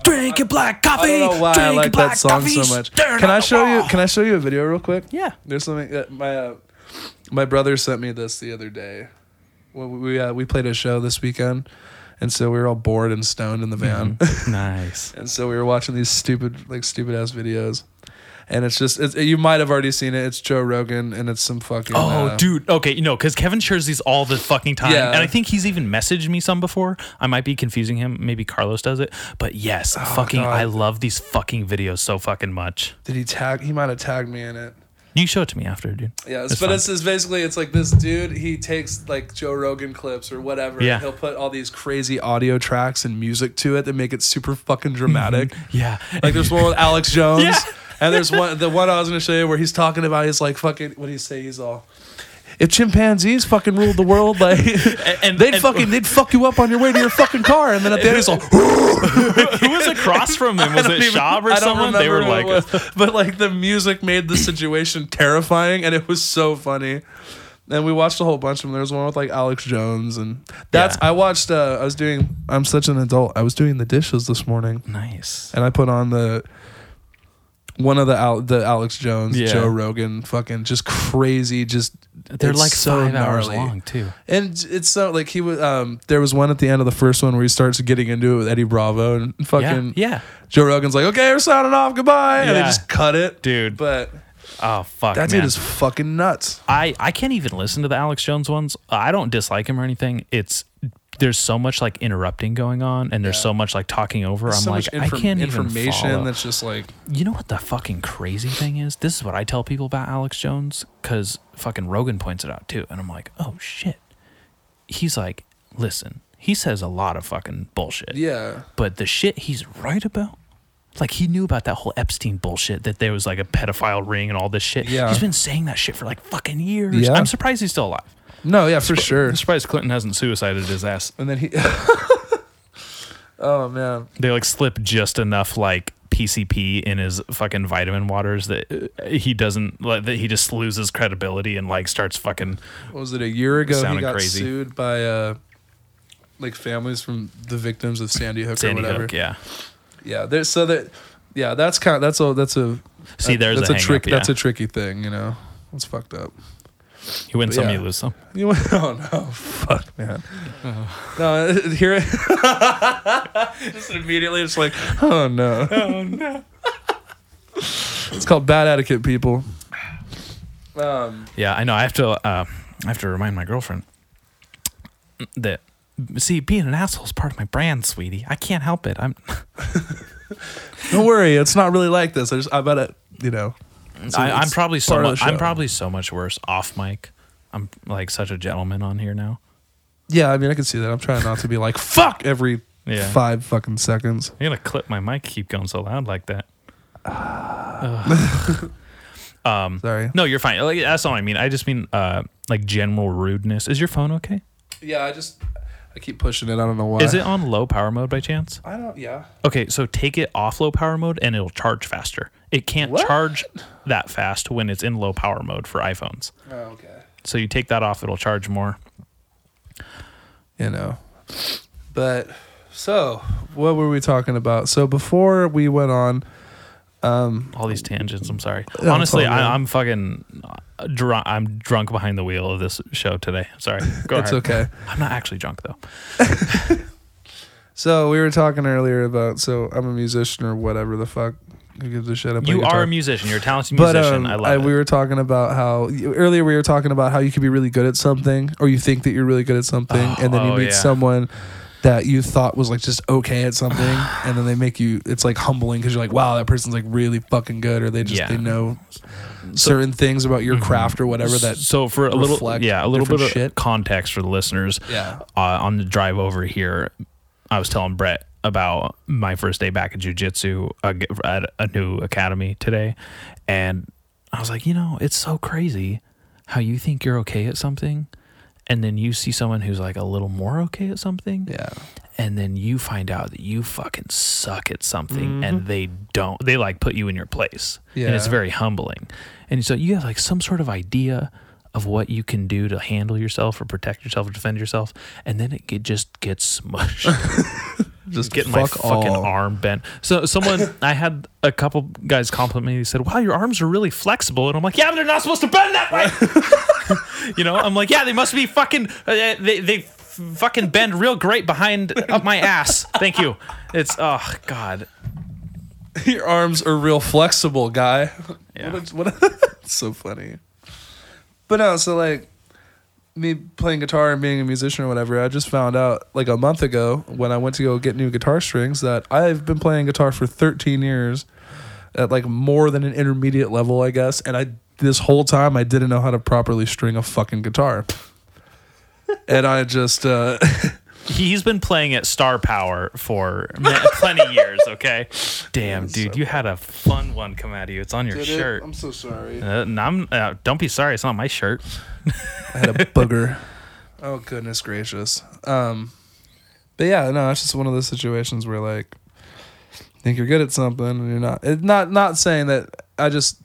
Drinking black coffee. I don't know why I like that song coffee, so much. Can I show you? Can I show you a video real quick? Yeah. There's something that my uh, my brother sent me this the other day. When we uh, we played a show this weekend, and so we were all bored and stoned in the van, Nice. [LAUGHS] and so we were watching these stupid like stupid ass videos, and it's just it's, you might have already seen it. It's Joe Rogan, and it's some fucking Oh, uh, dude. Okay, you know, because Kevin shares these all the fucking time, Yeah. and I think he's even messaged me some before. I might be confusing him. Maybe Carlos does it, but yes, fucking, Oh, God. I love these fucking videos so fucking much. Did he tag? He might have tagged me in it. You show it to me after, dude. Yeah, it's, but fun. it's, it's basically it's like this dude. He takes like Joe Rogan clips or whatever. Yeah. He'll put all these crazy audio tracks and music to it that make it super fucking dramatic. Yeah, Like there's one with Alex [LAUGHS] Jones. Yeah. And there's one the one I was gonna show you where he's talking about his like fucking what do you say? He's all if chimpanzees fucking ruled the world, like [LAUGHS] and- they'd and- fucking they'd fuck you up on your way to your fucking car, and then at the end he's all [LAUGHS] who was across from him? [LAUGHS] Was it even- or someone? They were like, was. but like the music made the situation terrifying, and it was so funny. And we watched a whole bunch of them. There was one with like Alex Jones, and that's Yeah. I watched. Uh, I was doing. I'm such an adult. I was doing the dishes this morning, nice. and I put on the one of the Al, the Alex Jones, Yeah. Joe Rogan, fucking just crazy, just They're it's like so five hours gnarly. long too. And it's so like he was. Um, there was one at the end of the first one where he starts getting into it with Eddie Bravo and Yeah, fucking yeah, Joe Rogan's like, okay, we're signing off, goodbye, and they Yeah. just cut it. dude. But oh fuck, that man. dude is fucking nuts. I I can't even listen to the Alex Jones ones. I don't dislike him or anything. It's there's so much like interrupting going on, and there's Yeah. so much like talking over. I'm so like, much I can't information even that's just like You know what the fucking crazy thing is? This is what I tell people about Alex Jones because fucking Rogan points it out too, and I'm like, oh shit. He's like, listen, he says a lot of fucking bullshit. Yeah. But the shit he's right about, like he knew about that whole Epstein bullshit that there was like a pedophile ring and all this shit. Yeah. He's been saying that shit for like fucking years. Yeah. I'm surprised he's still alive. No, yeah, for sure. I'm surprised Clinton hasn't suicided his ass. And then he. [LAUGHS] oh man. They like slip just enough like PCP in his fucking vitamin waters that uh, he doesn't like that he just loses credibility and like starts fucking What was it a year ago? He got crazy. sued by uh, like families from the victims of Sandy Hook Sandy or whatever. Hook. Yeah. Yeah, there's so that. Yeah, that's kind of that's a that's a See, there's that's a a, trick. hang-up, That's a tricky thing, you know. It's fucked up. You win But some, yeah. you lose some. [LAUGHS] You went, oh no, fuck man. No, [LAUGHS] here it [LAUGHS] just immediately it's like, oh no. Oh no. it's called bad etiquette, people. Um, Yeah, I know. I have to. Uh, I have to remind my girlfriend that. See, being an asshole is part of my brand, sweetie. I can't help it. I'm. don't worry, it's not really like this. I just I bet it, you know. It's- I, I'm probably so much. I'm probably so much worse off mic. I'm like such a gentleman on here now. Yeah, I mean, I can see that. I'm trying not to be like [LAUGHS] fuck every Yeah. five fucking seconds. I'm gonna clip my mic. Keep going so loud like that. Ugh. [SIGHS] [SIGHS] um. Sorry. No, you're fine. Like that's all I mean. I just mean uh like general rudeness. Is your phone okay? Yeah, I just I keep pushing it. I don't know why. Is it on low power mode by chance? I don't. Yeah. Okay, so take it off low power mode and it'll charge faster. It can't What? charge that fast when it's in low power mode for iPhones. Oh, okay. So you take that off, it'll charge more. you know. But so, what were we talking about? So before we went on, um, All these tangents. I'm sorry. Yeah, Honestly, it's. I, I'm fucking drunk. I'm drunk behind the wheel of this show today. Sorry. Go it's ahead. okay. [LAUGHS] I'm not actually drunk though. [LAUGHS] So we were talking earlier about so I'm a musician or whatever the fuck. Who gives a shit? I play You guitar. are a musician. You're a talented But musician. um, I love I, it. we were talking about how earlier we were talking about how you could be really good at something, or you think that you're really good at something, and then you oh, meet yeah. someone that you thought was like just okay at something, [SIGHS] and then they make you. It's like humbling because you're like, wow, that person's like really fucking good, or they just Yeah. they know certain things about your craft or whatever that. so for a little reflect yeah a little bit different of shit. context for the listeners Yeah. uh, on the drive over here i was telling brett about my first day back at jiu-jitsu uh, at a new academy today. And i was like you know it's so crazy how you think you're okay at something and then you see someone who's like a little more okay at something Yeah. and then you find out that you fucking suck at something Mm-hmm. and they don't they like put you in your place. Yeah, and it's very humbling. And so you have like some sort of idea of what you can do to handle yourself or protect yourself or defend yourself and then it get, just gets [LAUGHS] smushed [LAUGHS] Just [LAUGHS] getting my fucking all. arm bent so someone [LAUGHS] i had a couple guys compliment me they said wow your arms are really flexible and i'm like yeah but they're not supposed to bend that way [LAUGHS] you know i'm like yeah they must be fucking uh, they, they fucking bend real great behind up my ass thank you it's oh god Your arms are real flexible, guy. Yeah. What? A, what a, so funny. But no, so like me playing guitar and being a musician or whatever, I just found out like a month ago when I went to go get new guitar strings that I've been playing guitar for 13 years at like more than an intermediate level, I guess. And I this whole time I didn't know how to properly string a fucking guitar. and I just uh [LAUGHS] he's been playing at star power for plenty of [LAUGHS] years okay damn dude you had a fun one come out of you it's on your shirt I'm so sorry. uh, and I'm, uh, don't be sorry it's not my shirt I had a [LAUGHS] booger. oh goodness gracious. Um, but yeah, no, it's just one of those situations where like think you're good at something and you're not. It's not not saying that I just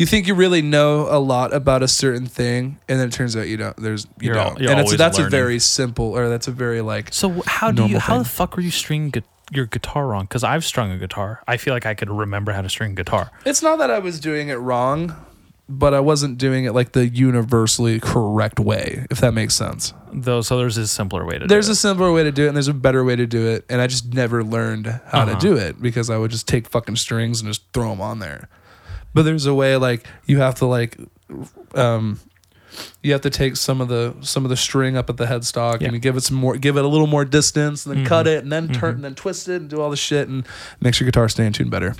you think you really know a lot about a certain thing and then it turns out you don't. There's you You're don't. you're and it's always that's a very simple or that's a very like So how do you? normal How the thing. fuck were you stringing gu- your guitar wrong? Because I've strung a guitar. I feel like I could remember how to string guitar. It's not that I was doing it wrong, but I wasn't doing it like the universally correct way, if that makes sense. Though, so there's a simpler way to. Do it. There's do a simpler way to do it and there's a better way to do it and i just never learned how Uh-huh. to do it because i would just take fucking strings and just throw them on there but there's a way like you have to like um you have to take some of the some of the string up at the headstock Yeah. Mm-hmm. and you give it some more give it a little more distance and then cut it and then turn and then twist it and do all the shit and makes your guitar stay in tune better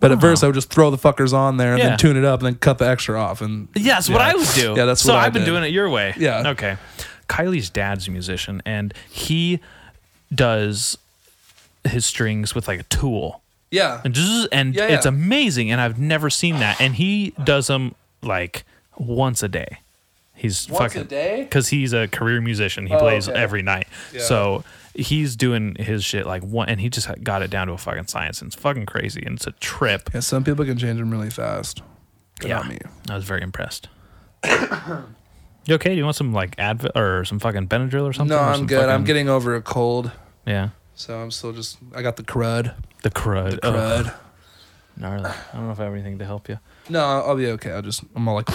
but at first i would just throw the fuckers on there and. Yeah. then tune it up and then cut the extra off and. Yeah, that's what I would do. Yeah, that's so what I I've been doing it your way. Yeah. Okay. Kylie's dad's a musician, and he does his strings with like a tool, Yeah. and just and Yeah, it's amazing. And I've never seen that. And he does them like once a day. He's Once fucking a day? because he's a career musician. He Oh, plays okay. every night, Yeah. so he's doing his shit like one, and he just got it down to a fucking science. And it's fucking crazy, and it's a trip. Yeah, some people can change them really fast. But Yeah. Me. I was very impressed. [COUGHS] you okay? Do you want some like Advil or some fucking Benadryl or something? No, Or I'm some good. I'm getting over a cold, yeah. So I'm still just. I got the crud. The crud. The crud. Gnarly. I don't know if I have anything to help you. No, I'll, be okay. I'll just. I'm all like.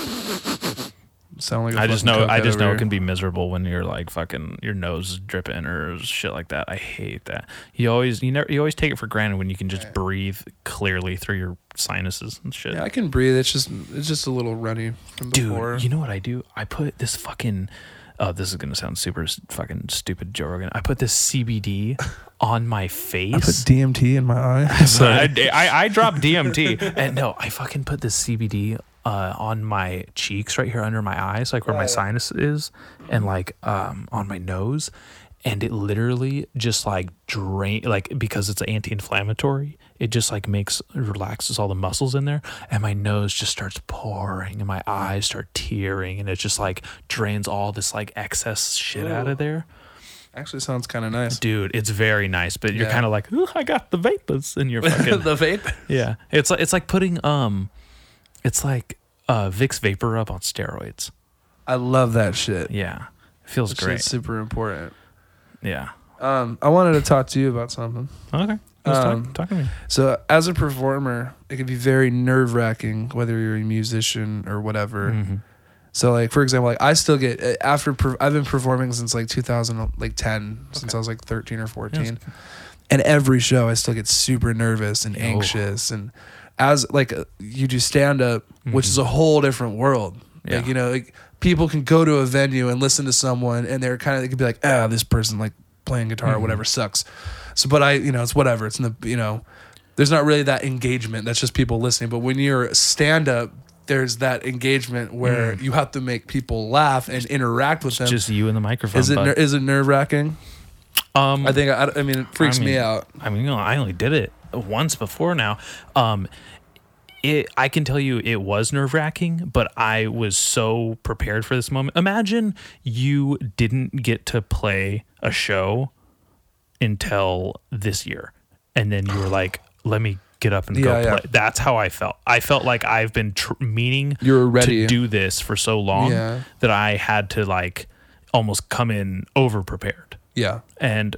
sound like. a I just know. I just know it can be miserable when you're like fucking your nose is dripping or shit like that. I hate that. You always you never you always take it for granted when you can just breathe clearly through your sinuses and shit. Yeah, I can breathe. It's just. It's just a little runny from Dude, before. you know what I do? I put this fucking. Oh, this is gonna sound super fucking stupid, Joe Rogan. I put this CBD [LAUGHS] on my face. I put. DMT in my eye. [LAUGHS] [LAUGHS] I, I, I dropped DMT, and no, I fucking put this CBD uh, on my cheeks right here under my eyes, like where my Yeah, yeah. sinus is, and like um, on my nose, and it literally just like drain, like because it's anti-inflammatory, it just like makes relaxes all the muscles in there, and my nose just starts pouring, and my eyes start tearing, and it just like drains all this like excess shit out of there. Actually, sounds kind of nice. Dude, it's very nice, but you're Yeah. kind of like, Ooh, I got the vapors in your [LAUGHS] fucking the vape. yeah, it's like it's like putting um, it's like uh Vicks VapoRub on steroids. I love that shit. Yeah, it feels That great. super important. Yeah. Um, I wanted to talk to you about something. Okay. Um, talk, talk to me. So, as a performer, it can be very nerve wracking, whether you're a musician or whatever. Mhm. So, like for example, like I still get uh, after per, I've been performing since like 2000, like 10, since I was like 13 or 14, and every show I still get super nervous and anxious, and as like uh, you do stand up, which is a whole different world. Yeah. Like you know, like people can go to a venue and listen to someone, and they're kind of they could be like, ah, this person like playing guitar or whatever sucks. So, but I, you know, it's whatever. It's in the you know, there's not really that engagement. That's just people listening. But when you're stand up, there's that engagement where you have to make people laugh and interact with them. Just you and the microphone. is it ner- is it nerve wracking? um, I think I, I mean it freaks I mean, me out. I mean, you know, I only did it once before now. Um, it, I can tell you it was nerve wracking, but I was so prepared for this moment. Imagine you didn't get to play a show until this year, and then you were like, [SIGHS] let me get up and go Yeah, yeah. play. That's how I felt. I felt like I've been tr- meaning You were ready. to do this for so long Yeah. that I had to like almost come in over prepared Yeah. and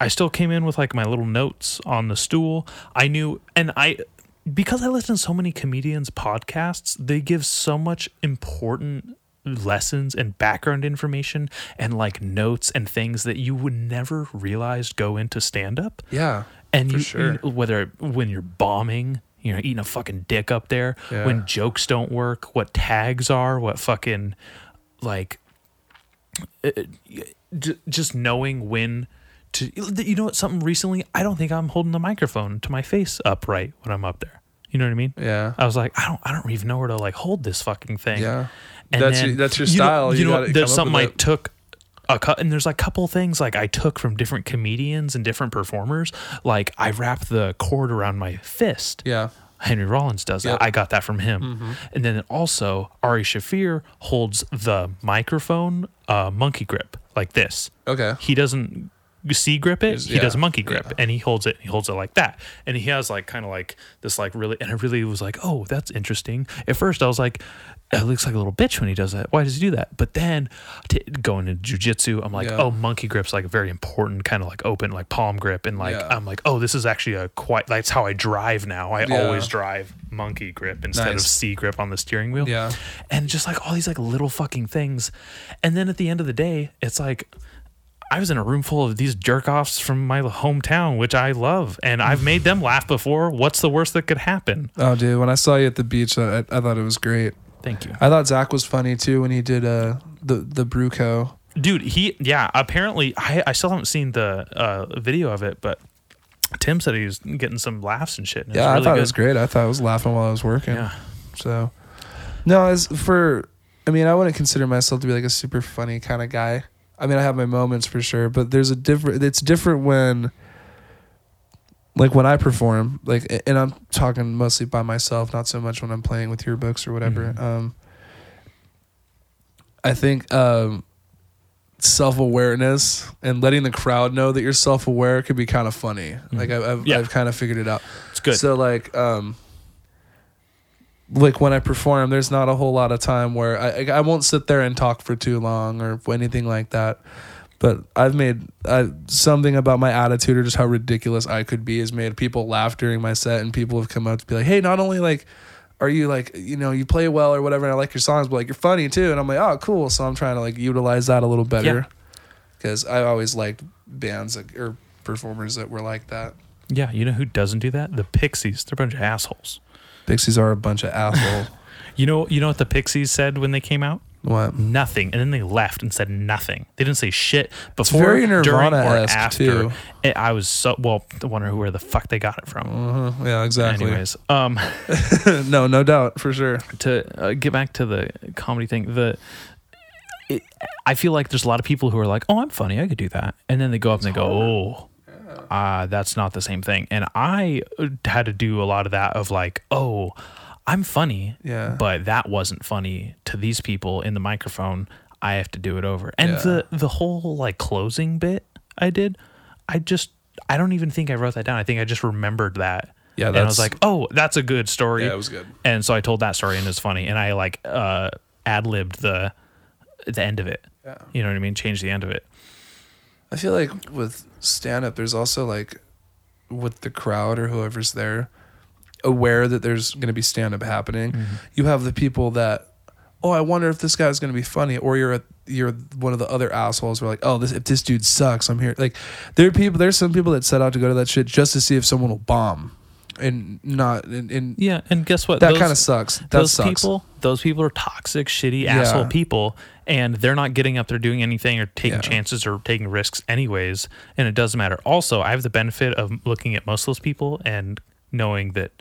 I still came in with like my little notes on the stool. I knew, and I, because I listen to so many comedians' podcasts, they give so much important lessons and background information and like notes and things that you would never realize go into stand up. Yeah. And you, sure. you- whether when you're bombing, you know, eating a fucking dick up there, Yeah. when jokes don't work, what tags are, what fucking like uh, j- just knowing when to you know what something recently I don't think I'm holding the microphone to my face upright when I'm up there. You know what I mean? Yeah. I was like, I don't, I don't even know where to like hold this fucking thing. Yeah. And That's then- your- that's your you know- style. You know, there's something I it. took a cut, and there's like a couple things like I took from different comedians and different performers. Like I wrap the cord around my fist. Yeah. Henry Rollins does that. Yep. Mm-hmm. I got that from him. And then also Ari Shaffir holds the microphone uh, monkey grip like this. Okay. He doesn't C grip it. He does yeah, monkey grip, yeah. and he holds it. He holds it like that, and he has like kind of like this like really. And I really was like, oh, that's interesting. At first, I was like, it looks like a little bitch when he does that. Why does he do that? But then t- going into jujitsu, I'm like, Yeah. oh, monkey grip's like a very important kind of like open like palm grip, and like Yeah. I'm like, oh, this is actually a quite. That's how I drive now. I Yeah. always drive monkey grip instead of C grip on the steering wheel. Yeah. And just like all these like little fucking things. And then at the end of the day, it's like I was in a room full of these jerk offs from my hometown, which I love, and I've made them laugh before. What's the worst that could happen? Oh, dude, when I saw you at the beach, I, I thought it was great. Thank you. I thought Zach was funny too when he did uh the the Bruco. Dude, he yeah, apparently I I still haven't seen the uh video of it, but Tim said he was getting some laughs and shit. And Yeah, it's I really thought good. it was great. I thought I was laughing while I was working. Yeah. So, no, as for I mean, I wouldn't consider myself to be like a super funny kind of guy. I mean, I have my moments for sure, but there's a different. It's different when, like, when I perform, like, and I'm talking mostly by myself, not so much when I'm playing with yearbooks or whatever. Mhm. Um, I think um, self awareness and letting the crowd know that you're self aware could be kind of funny. Like, I've I've, Yeah. I've kind of figured it out. It's good. So like um like when I perform, there's not a whole lot of time where I I won't sit there and talk for too long or anything like that. But I've made I, something about my attitude or just how ridiculous I could be has made people laugh during my set, and people have come up to be like, "Hey, not only like." Are you like you know you play well or whatever? And I like your songs, but like you're funny too. And I'm like, oh, cool. So I'm trying to like utilize that a little better because I always liked bands that, or performers that were like that. yeah, you know who doesn't do that? The Pixies. They're a bunch of assholes. Pixies are a bunch of assholes. [LAUGHS] You know, you know what the Pixies said when they came out? What? Nothing, and then they left and said nothing. They didn't say shit before, during, or after. too. It- I was so well. I wonder where the fuck they got it from. Uh-huh. Yeah, exactly. Anyways, um, [LAUGHS] no, no doubt for sure. to uh, get back to the comedy thing, the it, I feel like there's a lot of people who are like, "Oh, I'm funny, I could do that," and then they go up and they go, "Oh, uh, that's not the same thing." And I had to do a lot of that of like, "Oh, I'm funny, Yeah. but that wasn't funny to these people in the microphone. I have to do it over." And Yeah. the the whole like closing bit I did, I just I don't even think I wrote that down. I think I just remembered that. Yeah, and I was like, "Oh, that's a good story." Yeah, it was good. And so I told that story and it was funny. And I like uh ad libbed the the end of it. Yeah. You know what I mean? Changed the end of it. I feel like with stand up, there's also like with the crowd or whoever's there, aware that there's going to be stand up happening. Mm-hmm. You have the people that, oh, I wonder if this guy's going to be funny, or you're a, you're one of the other assholes. Who are like, oh, this if this dude sucks, I'm here. Like there are people, there's some people that set out to go to that shit just to see if someone will bomb, and not and, and Yeah, and guess what? that kind of sucks. That those sucks. people, those people are toxic, shitty, Yeah. asshole people, and they're not getting up there doing anything or taking Yeah. chances or taking risks anyways. And it doesn't matter. Also, I have the benefit of looking at most of those people and knowing that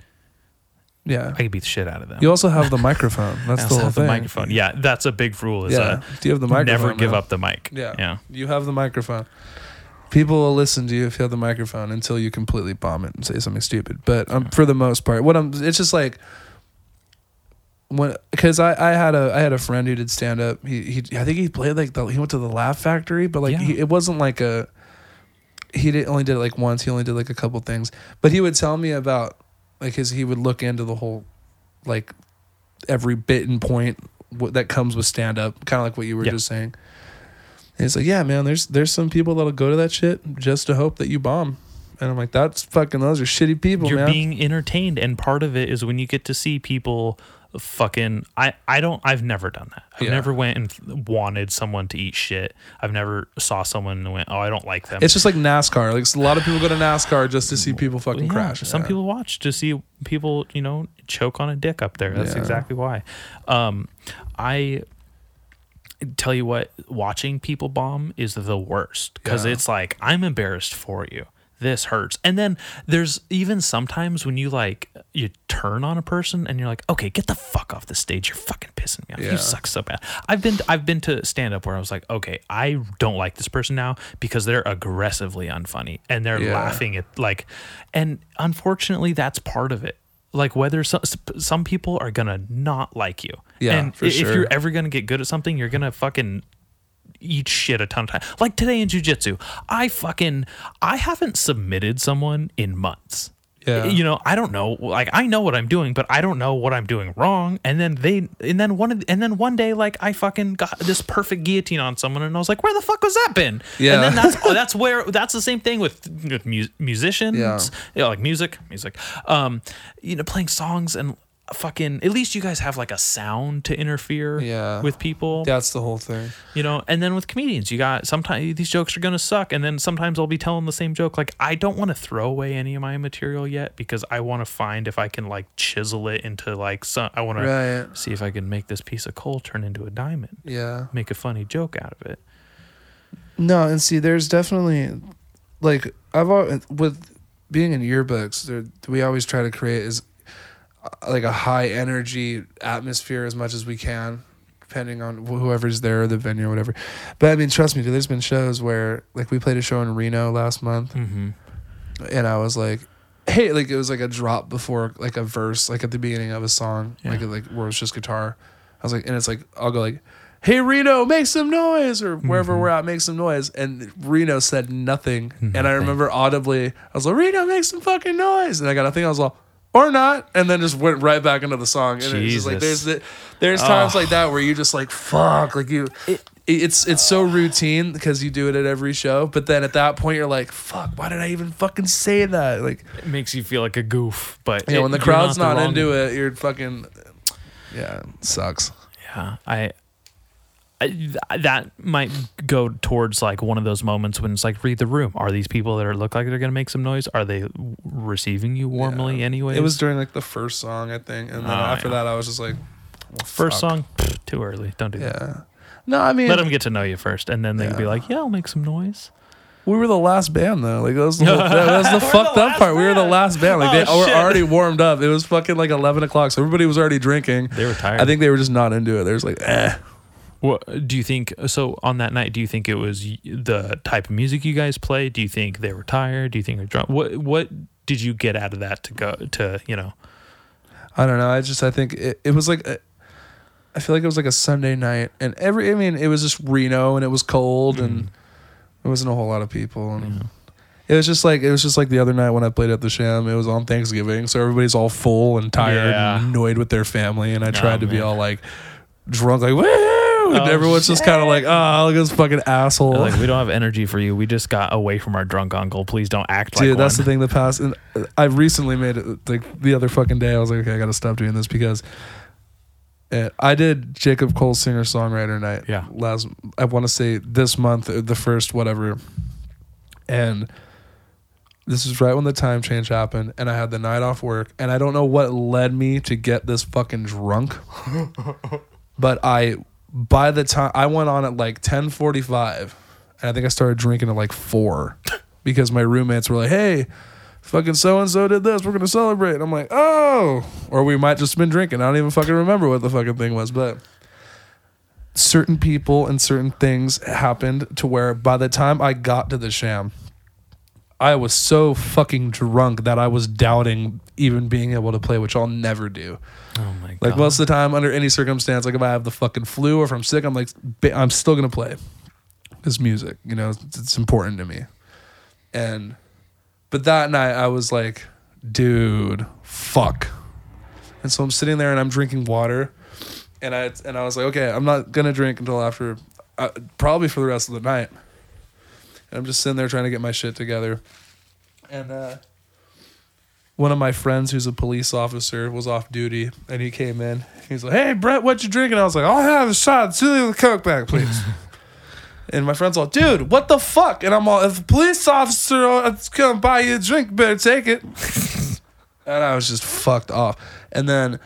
yeah. I can beat the shit out of them. You also have the microphone. [LAUGHS] I That's the also whole have thing. the microphone. Yeah, that's a big rule. Is Yeah. uh, Do you have the microphone? never give man? up the mic. Yeah. yeah. You have the microphone. People will listen to you if you have the microphone until you completely bomb it and say something stupid. But um, for the most part, what I'm, it's just like when because I, I had a I had a friend who did stand up. He he I think he played like the he went to the Laugh Factory, but like Yeah. he, it wasn't like a he did only did it like once. He only did like a couple things, but he would tell me about like his he would look into the whole like every bit and point that comes with stand up, kind of like what you were Yeah. just saying. And it's like, yeah, man, there's there's some people that'll go to that shit just to hope that you bomb. And I'm like, that's fucking those are shitty people, you're man. being entertained and part of it is when you get to see people fucking i i don't i've never done that i've Yeah. never went and wanted someone to eat shit i've never saw someone and went oh i don't like them it's just like NASCAR. Like a lot of people go to NASCAR just to see people fucking Yeah, crash. some Yeah. people watch to see people you know choke on a dick up there that's exactly why um i tell you what watching people bomb is the worst because Yeah. it's like i'm embarrassed for you this hurts and then there's even sometimes when you like you turn on a person and you're like okay get the fuck off the stage you're fucking pissing me off Yeah. you suck so bad i've been i've been to stand up where i was like okay i don't like this person now because they're aggressively unfunny and they're Yeah. laughing at like and unfortunately that's part of it like whether some, some people are gonna not like you Yeah, and for if sure. you're ever gonna get good at something you're gonna fucking eat shit a ton of time. Like today in jujitsu, I fucking I haven't submitted someone in months. Yeah. You know, I don't know. Like I know what I'm doing, but I don't know what I'm doing wrong. And then they, and then one, of the, and then one day, like I fucking got this perfect guillotine on someone, and I was like, "Where the fuck was that been?" Yeah. And then that's that's [LAUGHS] where that's the same thing with with mu- musicians, Yeah. yeah, like music, music. Um, you know, playing songs and fucking. At least you guys have like a sound to interfere Yeah. with people That's the whole thing. you know and then with comedians you got sometimes these jokes are gonna suck and then sometimes i'll be telling the same joke like i don't want to throw away any of my material yet because i want to find if i can like chisel it into like some i want to Right. see if i can make this piece of coal turn into a diamond Yeah. make a funny joke out of it No, and see, there's definitely like I've al- with being in yearbooks, there, we always try to create is like a high energy atmosphere as much as we can depending on whoever's there, the venue or whatever. But I mean, trust me, dude, there's been shows where like we played a show in Reno last month, Mm-hmm. and I was like, hey, like it was like a drop before like a verse, like at the beginning of a song, Yeah. like like where it's just guitar. I was like, and it's like I'll go like. Hey Reno, make some noise, or wherever Mm-hmm. we're at, make some noise. And Reno said nothing. And I remember audibly, I was like, Reno, make some fucking noise. And I got a thing, I was like, or not, and then just went right back into the song. And it's just like there's Jesus. the, there's times Oh. like that where you just like fuck, like you. it's it's so routine because you do it at every show, but then at that point you're like, fuck, why did I even fucking say that? Like, It makes you feel like a goof, but you know, it- when the crowd's the not, wrong- into it, you're fucking, yeah, it sucks. Yeah, I, I th- that might go towards like one of those moments when it's like read the room. Are these people that are look like they're gonna make some noise? Are they receiving you warmly Yeah. anyway? It was during like the first song, I think, and then Oh, after yeah. that, I was just like, well, first fuck. song. Pfft, too early. Don't do that. No, I mean, Let them get to know you first, and then they can be like, "Yeah, I'll make some noise." We were the last band though. Like that was the, [LAUGHS] whole, that was the fucked the up part. We were the last band. Like Oh, they were shit. already warmed up. It was fucking like eleven o'clock, so everybody was already drinking. They were tired. I think they were just not into it. They was like, eh. What do you think? So on that night, do you think it was the type of music you guys play? Do you think they were tired? Do you think they're drunk? What What did you get out of that to go to you know? I don't know. I just I think it, it was like a, I feel like it was like a Sunday night, and every I mean it was just Reno, and it was cold, and mm-hmm. there wasn't a whole lot of people, and Yeah. it was just like it was just like the other night when I played at the Sham. It was on Thanksgiving, so everybody's all full and tired Yeah. and annoyed with their family, and I oh, tried to be all like drunk, like woo, and Oh, everyone's just kind of like, oh, look at this fucking asshole. They're like we don't have energy for you. We just got away from our drunk uncle. Please don't act like that. Dude, like that's one. the thing. The past, and I recently made it like the other fucking day. I was like, okay, I got to stop doing this because uh, I did Jacob Cole singer songwriter night. Yeah. Last, I want to say this month, uh, the first whatever, and this is right when the time change happened, and I had the night off work, and I don't know what led me to get this fucking drunk, [LAUGHS] but I by the time I went on at like ten forty five, and I think I started drinking at like four, [LAUGHS] because my roommates were like, "Hey, fucking so and so did this. We're gonna celebrate." And I'm like, "Oh," or we might just been drinking. I don't even fucking remember what the fucking thing was, but certain people and certain things happened to where by the time I got to the sham, I was so fucking drunk that I was doubting even being able to play, which I'll never do. Oh my god. Like most of the time, under any circumstance, like if I have the fucking flu or if I'm sick, I'm like, I'm still gonna play this music. You know, it's, it's important to me. And, but that night I was like, dude, fuck. And so I'm sitting there and I'm drinking water, and I and I was like, okay, I'm not gonna drink until after, uh, probably for the rest of the night. And I'm just sitting there trying to get my shit together, and uh, one of my friends who's a police officer was off duty, and he came in. He's like, "Hey, Brett, what you drinking?" I was like, "I'll have a shot. Send the coke back, please." [LAUGHS] and my friend's all, "Dude, what the fuck?" And I'm all, "If a police officer is gonna buy you a drink, better take it." [LAUGHS] and I was just fucked off. And then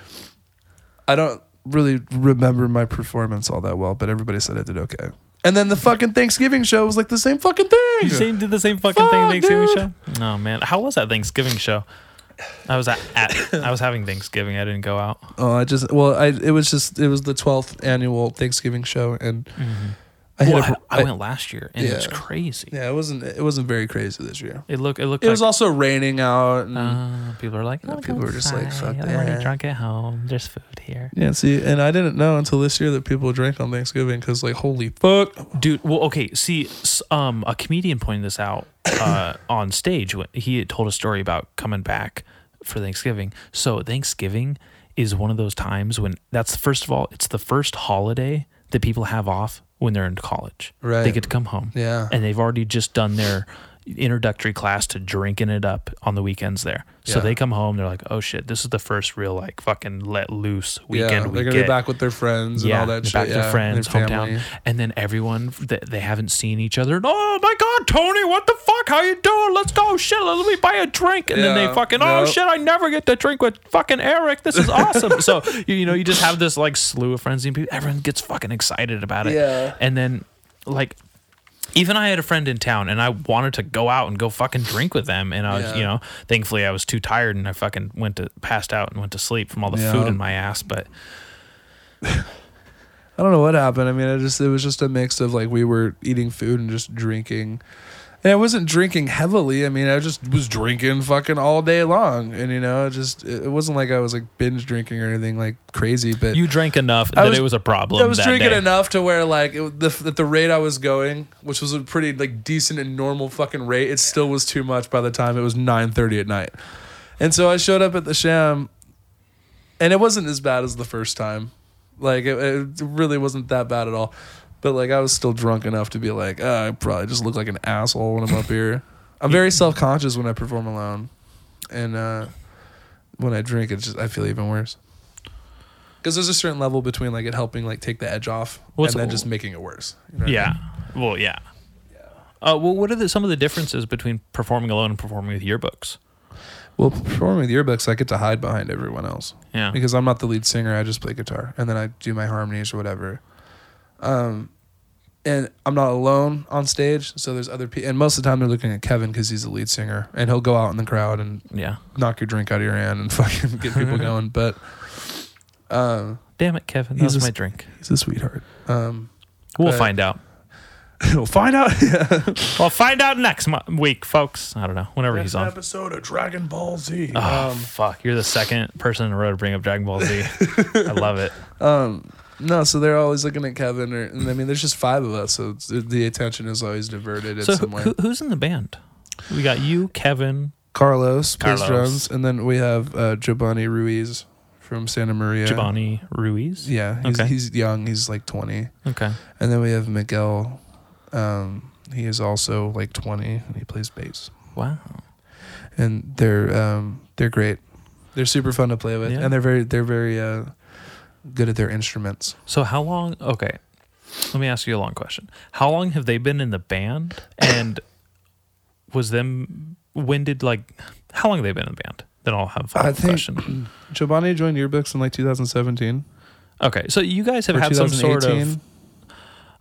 I don't really remember my performance all that well, but everybody said I did okay. And then the fucking Thanksgiving show was like the same fucking thing. You same did the same fucking thing Fuck, Thanksgiving dude. show. Oh man, how was that Thanksgiving show? I was at, at I was having Thanksgiving. I didn't go out. Oh, I just well, I it was just it was the twelfth annual Thanksgiving show, and mm-hmm. I Well, up. I, I went last year and it was crazy. Yeah, it wasn't it wasn't very crazy this year. It looked it looked It like was also raining out, and uh, people are like, Yeah, oh, people were just like, fuck I'm already that. drunk at home. There's food here. yeah. See, and I didn't know until this year that people drink on Thanksgiving because like holy fuck, dude well okay see um a comedian pointed this out uh on stage when he had told a story about coming back for thanksgiving so thanksgiving is one of those times when that's first of all it's the first holiday that people have off when they're in college Right. they get to come home Yeah. and they've already just done their introductory class to drinking it up on the weekends there so Yeah. they come home they're like oh shit this is the first real like fucking let loose weekend." yeah, they're we gonna get be back with their friends and yeah, all that shit. back to yeah, their friends, their hometown, and then everyone that they haven't seen each other. Oh my God, Tony, what the fuck? How you doing? Let's go. Shit, let me buy a drink. And then they fucking, oh shit, I never get to drink with fucking Eric. This is awesome. so you, you know, you just have this like slew of friends and people. Everyone gets fucking excited about it. Yeah. And then like. Even I had a friend in town, and I wanted to go out and go fucking drink with them, and I was, Yeah. you know, thankfully I was too tired, and I fucking went to passed out and went to sleep from all the Yeah. food in my ass. But [LAUGHS] I don't know what happened. I mean, it just it was just a mix of like we were eating food and just drinking. And I wasn't drinking heavily. I mean, I just was drinking fucking all day long, and you know, it just it wasn't like I was like binge drinking or anything like crazy. But You drank enough I that was- it was a problem. I was drinking day. enough to where like it, the at the rate I was going, which was a pretty like decent and normal fucking rate, it still was too much by the time it was nine thirty at night. And so I showed up at the sham, and it wasn't as bad as the first time. Like it, it really wasn't that bad at all. But like I was still drunk enough to be like, oh, I probably just look like an asshole when I'm up here. I'm very self conscious when I perform alone, and uh, when I drink, it's just I feel even worse. Because there's a certain level between like it helping like take the edge off What's- and then just making it worse. You know what I Yeah. mean? Well, yeah. Uh, well, what are the, some of the differences between performing alone and performing with yearbooks? Well, performing with yearbooks, I get to hide behind everyone else Yeah. because I'm not the lead singer. I just play guitar and then I do my harmonies or whatever. Um, and I'm not alone on stage, so there's other people. And most of the time, they're looking at Kevin because he's the lead singer, and he'll go out in the crowd and Yeah. knock your drink out of your hand and [LAUGHS] fucking get people [LAUGHS] going. But um, Damn it, Kevin. That was a- my drink. he's a sweetheart. Um, We'll but- find out. [LAUGHS] we'll find out. We'll find out next mo- week, folks. I don't know. Whenever he's on. episode of Dragon Ball Z. Oh, Um, fuck. You're the second person in a row to bring up Dragon Ball Z. I love it. Um, no, so they're always looking at Kevin, or and I mean, there's just five of us, so it's, the attention is always diverted in So, some who, who's in the band? We got you, Kevin, Carlos plays Carlos. drums, and then we have uh, Giovanni Ruiz from Santa Maria. Giovanni Ruiz. Yeah, he's, Okay. he's young. He's like 20, Okay. and then we have Miguel. Um, he is also like 20, and he plays bass. Wow. And they're um, they're great. They're super fun to play with, Yeah. and they're very they're very uh, good at their instruments. So, how long? Okay. Let me ask you a long question. How long have they been in the band? And [COUGHS] was them, when did, like, how long have they been in the band? Then I'll have a I think question. [CLEARS THROAT] Giovanni joined Yearbooks in like 2017. Okay. So, you guys have had some sort of.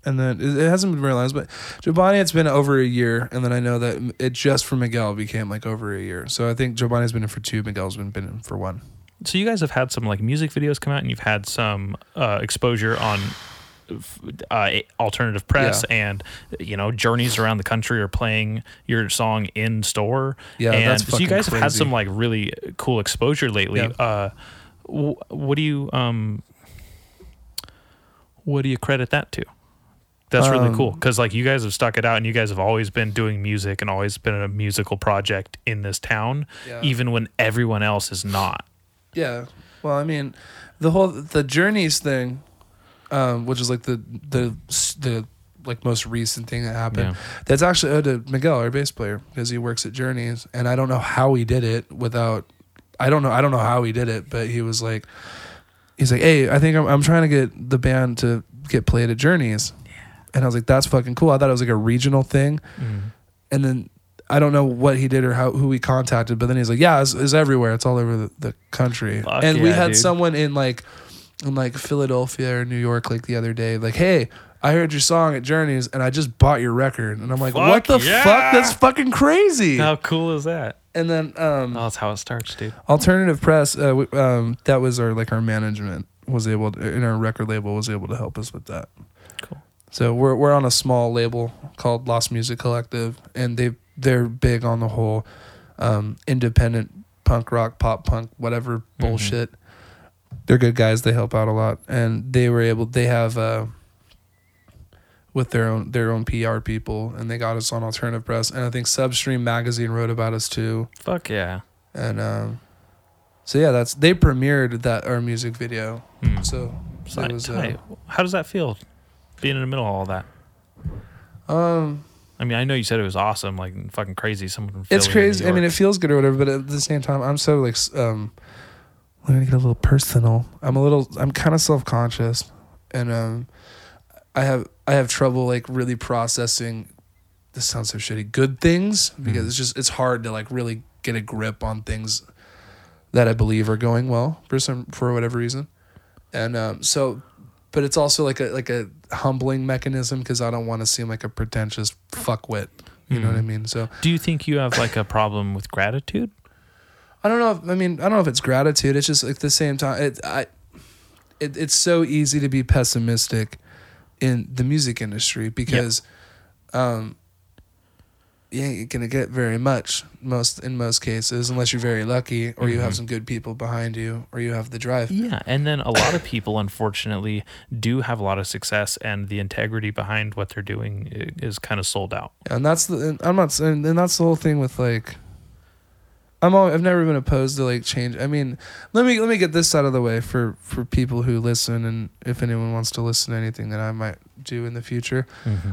And then it hasn't been realized, but Giovanni, it's been over a year, and then I know that it just for Miguel became like over a year. So I think Giovanni's been in for two, Miguel's been been in for one. So, you guys have had some, like, music videos come out and you've had some uh, exposure on. Uh, alternative press and you know journeys around the country are playing your song in store Yeah, and that's so you guys have had some like really cool exposure lately Yeah. uh wh- what do you um what do you credit that to that's really Um, cool because like you guys have stuck it out and you guys have always been doing music and always been a musical project in this town Yeah. even when everyone else is not Yeah. Well, I mean, the whole the journeys thing, um, which is like the the the like most recent thing that happened. Yeah. That's actually owed to Miguel, our bass player, because he works at Journeys, and I don't know how he did it without. I don't know. I don't know how he did it, but he was like, he's like, hey, I think I'm, I'm trying to get the band to get played at Journeys, and I was like, that's fucking cool. I thought it was like a regional thing, Mm. and then I don't know what he did or how who he contacted, but then he's like, yeah, it's, it's everywhere. It's all over the, the country. Fuck and we yeah, had dude. someone in like in like Philadelphia or New York like the other day, like, hey, I heard your song at Journeys and I just bought your record, and I'm like, Fuck what the yeah. fuck? That's fucking crazy. how cool is that And then um, oh, that's how it starts dude alternative press, uh, we- um, that was our like our management was able to, and our record label was able to help us with that. Cool. So we're we're on a small label called Lost Music Collective, and they they're big on the whole um, independent punk rock, pop punk, whatever bullshit. They're good guys. They help out a lot, and they were able. They have uh, with their own their own PR people, and they got us on alternative press, and I think Substream magazine wrote about us too. fuck yeah And um, so yeah, that's they premiered that our music video. Hmm. So, so it was uh, how does that feel being in the middle of all that um I mean, I know you said it was awesome, like fucking crazy. Someone from it's Philly or crazy. I mean, it feels good or whatever, but at the same time, I'm so like um, I'm gonna get a little personal. I'm a little. I'm kind of self conscious, and um, I have I have trouble like really processing. This sounds so shitty. Good things because Mhm. it's just it's hard to like really get a grip on things that I believe are going well for some for whatever reason, and um, so. But it's also like a like a humbling mechanism because I don't want to seem like a pretentious fuckwit. You know what I Mhm. mean? So Do you think you have like a problem with gratitude? I don't know. If, I mean, I don't know if it's gratitude. It's just like the same time. It, I, it, it's so easy to be pessimistic in the music industry because um you ain't gonna get very much most in most cases unless you're very lucky or you have Mhm. some good people behind you or you have the drive Yeah, and then a lot of people, unfortunately, do have a lot of success, and the integrity behind what they're doing i- is kind of sold out. and that's the and i'm not saying and that's the whole thing with like i'm all, i've never been opposed to like change i mean let me let me get this out of the way for for people who listen and if anyone wants to listen to anything that i might do in the future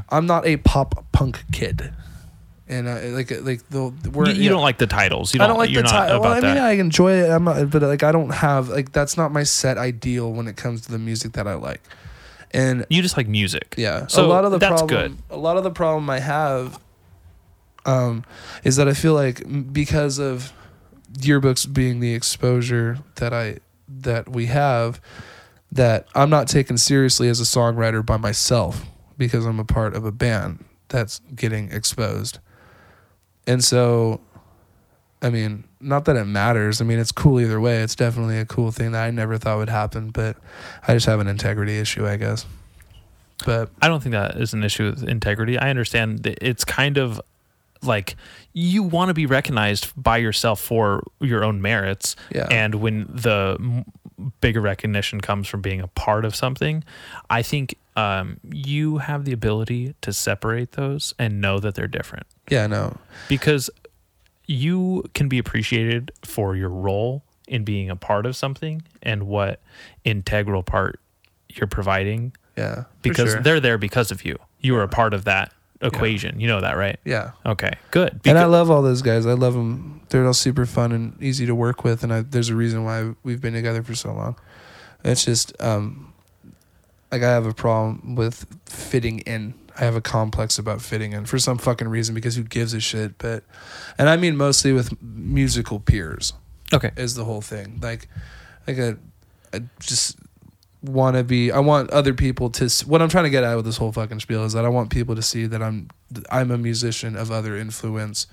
i'm not a pop punk kid and I, like like the we're, You, you don't like the titles. You don't, I don't like the not title. Well, I mean, that. I enjoy it. I'm not, but like, I don't have like that's not my set ideal when it comes to the music that I like. And you just like music. yeah, So a lot of the that's problem, A lot of the problem I have, um, is that I feel like because of yearbooks being the exposure that I that we have, that I'm not taken seriously as a songwriter by myself because I'm a part of a band that's getting exposed, and so. I mean, not that it matters. I mean, it's cool either way. It's definitely a cool thing that I never thought would happen, but I just have an integrity issue, I guess. But I don't think that is an issue with integrity. I understand that it's kind of like you want to be recognized by yourself for your own merits. Yeah. And when the bigger recognition comes from being a part of something, I think um, you have the ability to separate those and know that they're different yeah, no. because you can be appreciated for your role in being a part of something and what integral part you're providing Yeah. because sure. they're there because of you. You are a part of that equation. You know that, right? Yeah. Okay, good. and I love all those guys. I love them. They're all super fun and easy to work with. And I, there's a reason why we've been together for so long. It's just, um, like I have a problem with fitting in. I have a complex about fitting in for some fucking reason because who gives a shit? But, and I mean mostly with musical peers. okay. is the whole thing. Like, like a, I just want to be. I want other people to. What I'm trying to get at with this whole fucking spiel is that I want people to see that I'm I'm a musician of other influence,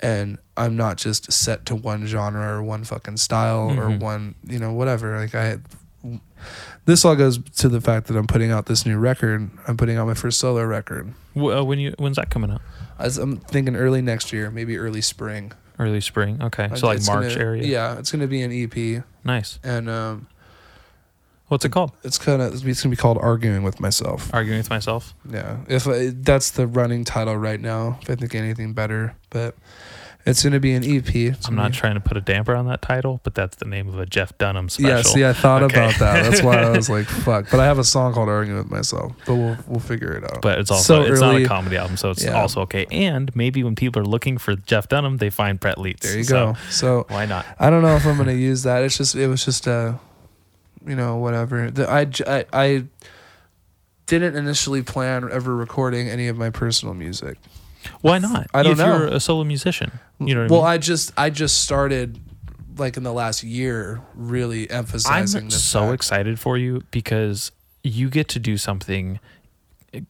and I'm not just set to one genre or one fucking style or Mhm. one you know whatever. Like I. This all goes to the fact that I'm putting out this new record. I'm putting out my first solo record. W- uh, when you when's that coming out? As I'm thinking early next year, maybe early spring. Early spring. Okay, so like It's March gonna- area. Yeah, it's gonna be an EP, Nice. and um, What's it called? it's kind of it's gonna be called arguing with myself. Arguing with myself. Yeah, if I, that's the running title right now. If I think anything better, but it's gonna be an EP. It's I'm not be- trying to put a damper on that title, but that's the name of a Jeff Dunham special. Yeah, see, I thought Okay. about that. That's why I was like, [LAUGHS] "Fuck!" But I have a song called "Arguing with Myself," but we'll we'll figure it out. but it's also So it's not a comedy album, so it's Yeah. also okay. And maybe when people are looking for Jeff Dunham, they find Brett Leeds. there you So go. So Why not? I don't know if I'm gonna use that. It's just it was just uh, you know, whatever. The, I didn't initially plan ever recording any of my personal music. Why not? I don't if know. you're a solo musician, you know well, I mean? I just I just started like in the last year really emphasizing I'm so fact. excited for you because you get to do something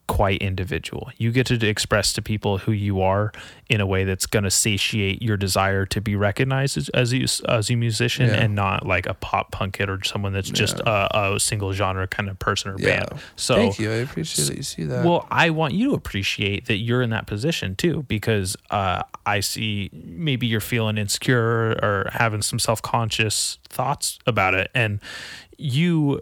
quite individual. You get to express to people who you are in a way that's going to satiate your desire to be recognized as, as you as a musician Yeah. and not like a pop punk kid or someone that's just a, a single genre kind of person or Yeah. band. So Thank you. I appreciate that you see that. well, I want you to appreciate that you're in that position too, because uh, I see maybe you're feeling insecure or having some self conscious thoughts about it. And you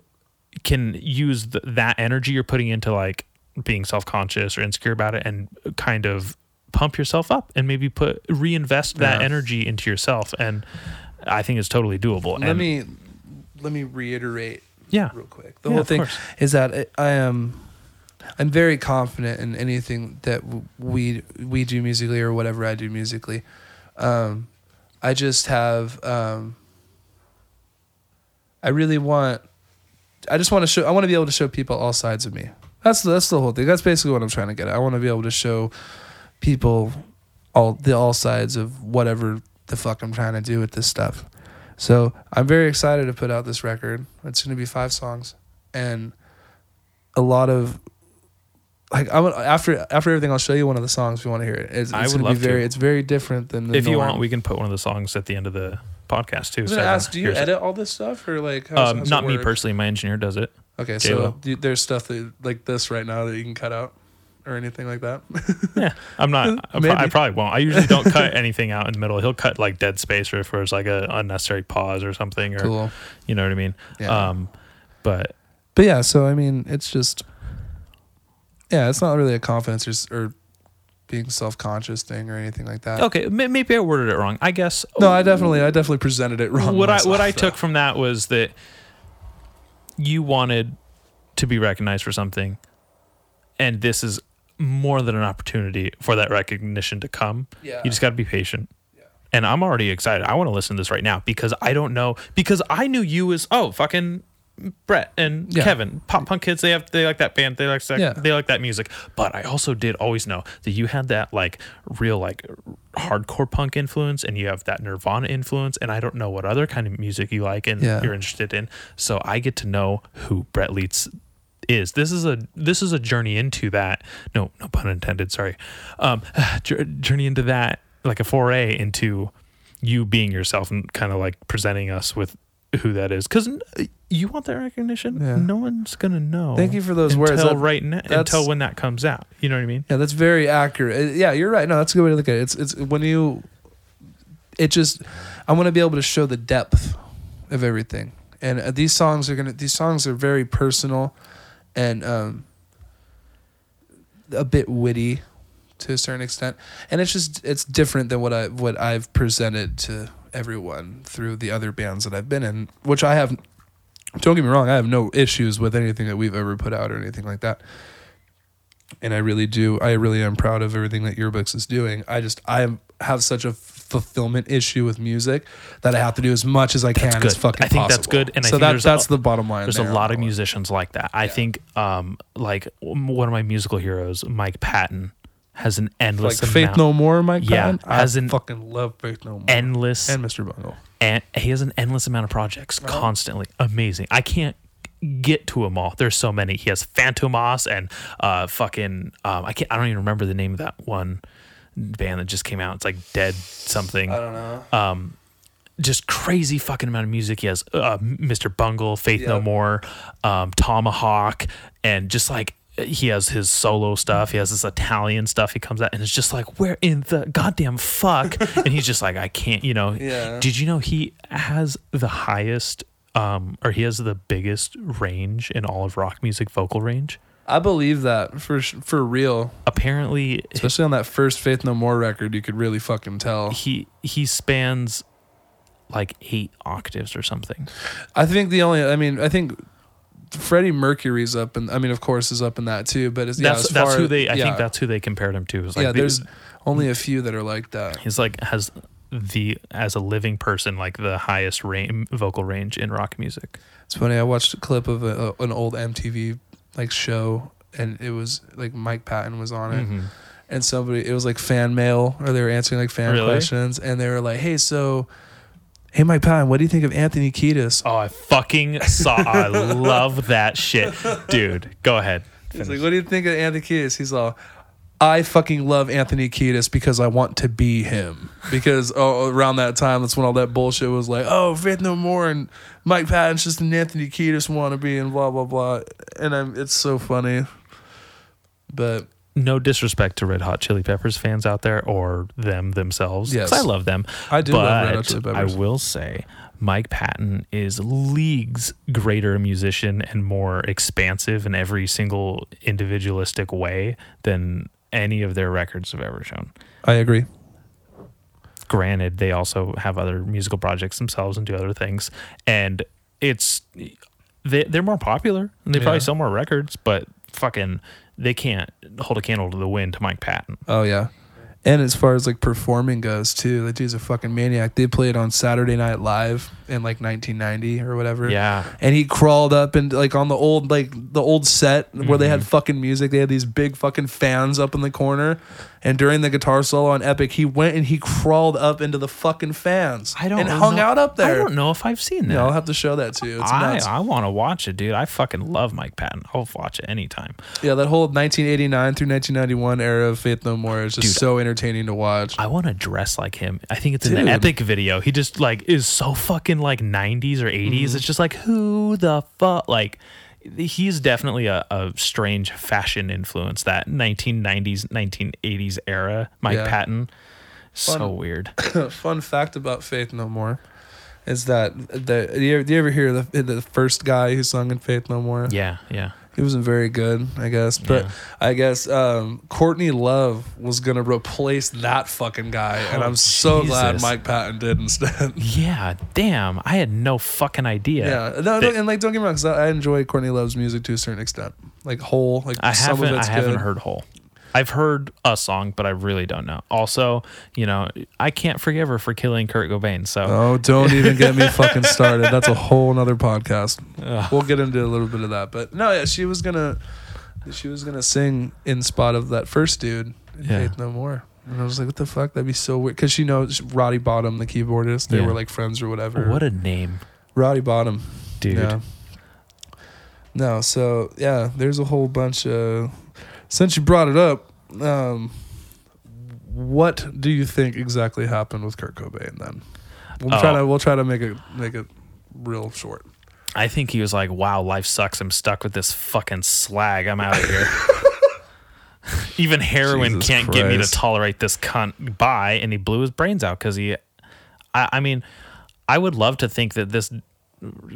can use th- that energy you're putting into like being self conscious or insecure about it and kind of pump yourself up and maybe put reinvest that Yeah. energy into yourself. And I think it's totally doable. let and me let me reiterate yeah. real quick. The Yeah, whole thing course. is that I- I am I'm very confident in anything that we we do musically or whatever I do musically. Um, I just have um, I really want I just want to show I want to be able to show people all sides of me. That's the, that's the whole thing. That's basically what I'm trying to get at. I want to be able to show people all the all sides of whatever the fuck I'm trying to do with this stuff. So I'm very excited to put out this record. It's going to be five songs, and a lot of like I'm after after everything. I'll show you one of the songs if you want to hear it. It's, I would love be very to. it's very different than the If you want, we can put one of the songs at the end of the podcast too. So ask, do you hears it. edit all this stuff or like? how's- Um, how's not me personally. My engineer does it. Okay, J-Lo. so you- there's stuff that like this right now that you can cut out or anything like that. [LAUGHS] Yeah, I'm not. [LAUGHS] I pro- Maybe. I probably won't. I usually don't cut [LAUGHS] anything out in the middle. He'll cut like dead space or if there's like a unnecessary pause or something, or cool. you know what I mean. Yeah. Um, but But yeah, so I mean, it's just yeah, it's not really a confidence or, or being self conscious thing or anything like that. okay, maybe I worded it wrong. I guess. No, I definitely, I definitely presented it wrong. what I what I though. took from that was that you wanted to be recognized for something, and this is more than an opportunity for that recognition to come. Yeah. You just got to be patient. Yeah. And I'm already excited. I want to listen to this right now because I don't know because I knew you as oh fucking Brett and Yeah. Kevin pop punk kids. They have they like that band. They like that, Yeah. they like that music. But I also did always know that you had that like real like hardcore punk influence and you have that Nirvana influence. And I don't know what other kind of music you like and Yeah. you're interested in. So I get to know who Brett Leeds is. This is a this is a journey into that. No, no pun intended. Sorry. Um, [SIGHS] journey into that, like a foray into you being yourself and kind of like presenting us with who that is. Because you want that recognition. Yeah. No one's gonna know. Thank you for those until words. That- right now, until when that comes out. You know what I mean? Yeah, that's very accurate. Uh, Yeah, you're right. No, that's a good way to look at it. It's it's when you it just I want to be able to show the depth of everything. And uh, these songs are to these songs are very personal and um a bit witty to a certain extent. And it's just it's different than what I what I've presented to everyone through the other bands that I've been in, which I have don't get me wrong, I have no issues with anything that we've ever put out or anything like that and I really do. I really am proud of everything that Yearbooks is doing. I just I have such a fulfillment issue with music that I have to do as much as I can That's as good. fucking I think that's good, and I so think that, that's a- the bottom line. There's a lot of musicians like that. I think, um, like one of my musical heroes, Mike Patton, has an it. like endless Faith No More, Mike. Yeah, Patton. I has an fucking love Faith No More endless and Mr. Bungle. And he has an endless amount of projects Uh-huh. constantly. Amazing. I can't get to them all. There's so many. He has Fantômas and uh fucking um I can't I don't even remember the name of that one band that just came out. It's like Dead something. I don't know. Um just crazy fucking amount of music. He has uh, Mr. Bungle, Faith No More, um, Tomahawk, and just like he has his solo stuff. He has this Italian stuff. He comes out and it's just like, where in the goddamn fuck? [LAUGHS] and he's just like, I can't, you know. Yeah. Did you know he has the highest, um, or he has the biggest range in all of rock music vocal range? I believe that for for real, Apparently, especially on that first Faith No More record, you could really fucking tell. he he spans like eight octaves or something. I think the only, I mean, I think Freddie Mercury's up, and I mean, of course, is up in that too. But it's, yeah, That's as that's far- who they. I yeah. think that's who they compared him to. Like yeah, the- there's only a few that are like that. he's like has the as a living person like the highest range, vocal range in rock music. It's funny. I watched a clip of a, an old MTV like show, and it was like Mike Patton was on it, Mhm. and somebody it was like fan mail, or they were answering like fan Really? questions, and they were like, "Hey, so, hey, Mike Patton, what do you think of Anthony Kiedis?" Oh, I fucking saw. I [LAUGHS] love that shit, dude. Go ahead. He's like, "What do you think of Anthony Kiedis?" He's all. I fucking love Anthony Kiedis because I want to be him. Because oh, oh around that time, that's when all that bullshit was like, oh, Faith No More and Mike Patton's just an Anthony Kiedis wannabe and blah blah blah. And I'm, it's so funny. But no disrespect to Red Hot Chili Peppers fans out there or them themselves. Yes. I love them. I do but love Red Hot Chili I will say Mike Patton is leagues greater musician and more expansive in every single individualistic way than any of their records have ever shown. I agree. Granted, they also have other musical projects themselves and do other things, and it's they they're more popular and they Yeah. probably sell more records, but fucking they can't hold a candle to the wind to Mike Patton. Oh yeah. And as far as like performing goes too, that dude's a fucking maniac. They played on Saturday Night Live in like 1990 or whatever. Yeah. and he crawled up and like on the old like the old set where they had Mm-hmm. fucking music they had these big fucking fans up in the corner and during the guitar solo on epic he went and he crawled up into the fucking fans I don't and hung know- out up there I don't know if I've seen that. yeah i'll have to show that to you it's I, nuts I want to watch it, dude. I fucking love Mike Patton. I'll watch it anytime. yeah that whole 1989 through 1991 era of faith no more is just Dude, so entertaining to watch. I want to dress like him. I think it's in Dude. the epic video. He just like is so fucking like 90s or 80s. Mm-hmm. It's just like who the fuck like he's definitely a, a strange fashion influence that 1990s 1980s era Mike Yeah. Patton. So Fun. weird. [LAUGHS] Fun fact about Faith No More is that the do you, ever, do you ever hear the the first guy who sung in Faith No More? Yeah, yeah. He wasn't very good, I guess. But Yeah. I guess um, Courtney Love was gonna replace that fucking guy, and Oh, I'm so glad Mike Patton did instead. [LAUGHS] Yeah, damn. I had no fucking idea. yeah, no, no, and like don't get me wrong, 'cause I enjoy Courtney Love's music to a certain extent, like whole, like I some haven't of it's I haven't good. heard whole. I've heard a song, but I really don't know. Also, you know, I can't forgive her for killing Kurt Cobain. So Oh, don't even get me [LAUGHS] fucking started. That's a whole nother podcast. We'll get into a little bit of that, but no, yeah, she was gonna, she was gonna sing in spot of that first dude, in Yeah. Faith No More, and I was like, what the fuck? That'd be so weird, because she knows Roddy Bottum, the keyboardist. They Yeah. were like friends or whatever. what a name, Roddy Bottum, dude. Yeah. No, so yeah, there's a whole bunch of. Since you brought it up, um, what do you think exactly happened with Kurt Cobain? Then we'll try Oh. to we'll try to make it make it real short. I think he was like, "Wow, life sucks. I'm stuck with this fucking slag. I'm out of here." [LAUGHS] Even heroin Jesus can't get me to tolerate this cunt. Bye, and he blew his brains out because he. I, I mean, I would love to think that this